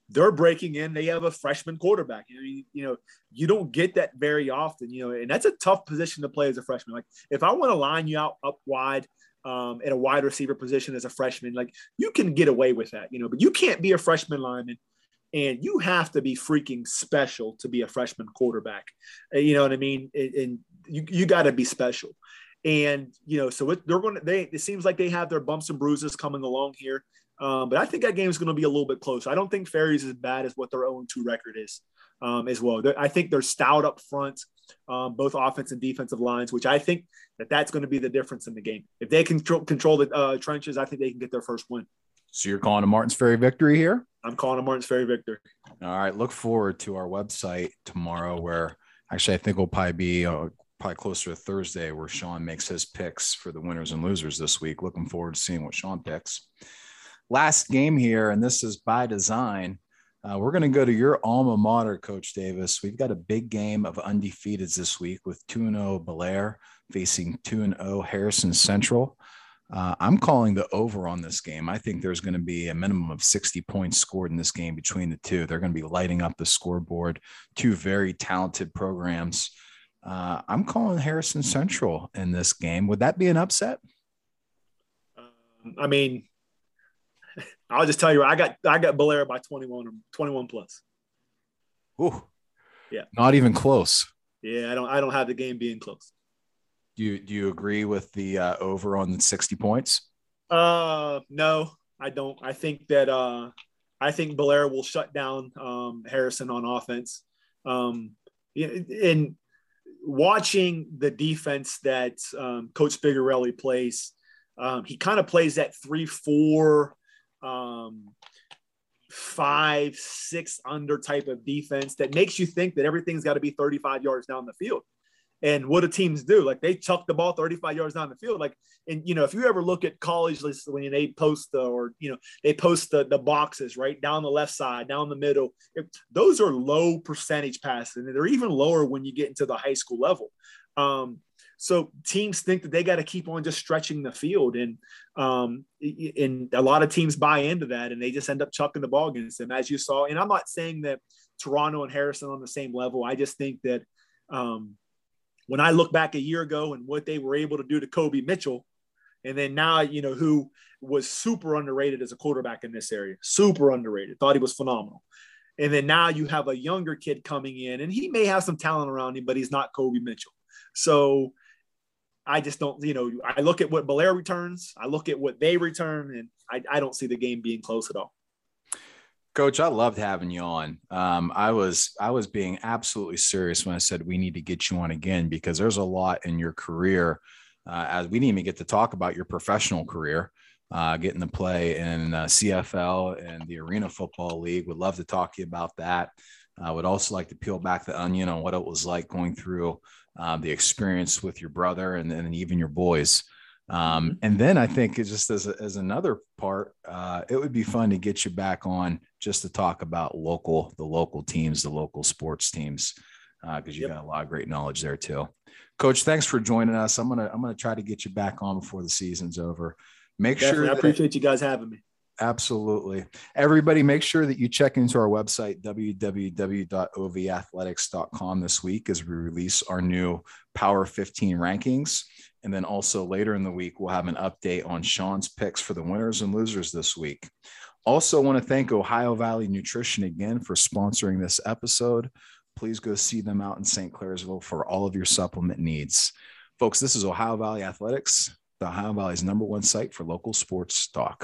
B: they're breaking in. They have a freshman quarterback. You know, you, know, you don't get that very often. You know, and that's a tough position to play as a freshman. Like if I want to line you out up wide um, at a wide receiver position as a freshman, like you can get away with that. You know, but you can't be a freshman lineman, and you have to be freaking special to be a freshman quarterback. Uh, you know what I mean? And, and you you got to be special. And you know, so it, they're going to. They it seems like they have their bumps and bruises coming along here. Um, but I think that game is going to be a little bit closer. I don't think Ferry's as bad as what their 0 2 record is um, as well. They're, I think they're stout up front, um, both offense and defensive lines, which I think that that's going to be the difference in the game. If they control, control the uh, trenches, I think they can get their first win.
A: So you're calling a Martins Ferry victory here?
B: I'm calling a Martins Ferry victory.
A: All right. Look forward to our website tomorrow, where actually I think we'll probably be uh, probably closer to Thursday, where Sean makes his picks for the winners and losers this week. Looking forward to seeing what Sean picks last game here, and this is by design. Uh, we're going to go to your alma mater, Coach Davis. We've got a big game of undefeateds this week with 2 0 Bellaire facing 2 0 Harrison Central. Uh, I'm calling the over on this game. I think there's going to be a minimum of 60 points scored in this game between the two. They're going to be lighting up the scoreboard. Two very talented programs. Uh, I'm calling Harrison Central in this game. Would that be an upset?
B: Um, I mean, I'll just tell you, I got I got Bellaire by 21 or 21 plus.
A: Ooh.
B: Yeah.
A: Not even close.
B: Yeah, I don't I don't have the game being close.
A: Do you do you agree with the uh, over on the 60 points?
B: Uh no, I don't. I think that uh I think Bellaire will shut down um, Harrison on offense. Um and watching the defense that um, Coach Bigarelli plays, um, he kind of plays that three four um, five, six under type of defense that makes you think that everything's got to be 35 yards down the field. And what do teams do? Like they chuck the ball 35 yards down the field. Like, and you know, if you ever look at college lists when they post the, or you know, they post the the boxes right down the left side, down the middle. Those are low percentage passes, and they're even lower when you get into the high school level. Um, so teams think that they got to keep on just stretching the field, and um, and a lot of teams buy into that, and they just end up chucking the ball against them, as you saw. And I'm not saying that Toronto and Harrison on the same level. I just think that um, when I look back a year ago and what they were able to do to Kobe Mitchell, and then now you know who was super underrated as a quarterback in this area, super underrated. Thought he was phenomenal. And then now you have a younger kid coming in, and he may have some talent around him, but he's not Kobe Mitchell. So I just don't, you know, I look at what Bellaire returns, I look at what they return, and I, I don't see the game being close at all.
A: Coach, I loved having you on. Um, I was I was being absolutely serious when I said we need to get you on again because there's a lot in your career. Uh, as we didn't even get to talk about your professional career, uh, getting to play in uh, CFL and the Arena Football League. Would love to talk to you about that. I would also like to peel back the onion on what it was like going through um, the experience with your brother and then even your boys. Um, mm-hmm. and then I think it's just as, a, as another part, uh, it would be fun to get you back on just to talk about local, the local teams, the local sports teams, because uh, you yep. got a lot of great knowledge there too. Coach, thanks for joining us. I'm gonna I'm gonna try to get you back on before the season's over. Make
B: Definitely. sure I appreciate you guys having me.
A: Absolutely. Everybody, make sure that you check into our website, www.ovathletics.com this week as we release our new Power 15 rankings. And then also later in the week, we'll have an update on Sean's picks for the winners and losers this week. Also, want to thank Ohio Valley Nutrition again for sponsoring this episode. Please go see them out in St. Clairsville for all of your supplement needs. Folks, this is Ohio Valley Athletics, the Ohio Valley's number one site for local sports talk.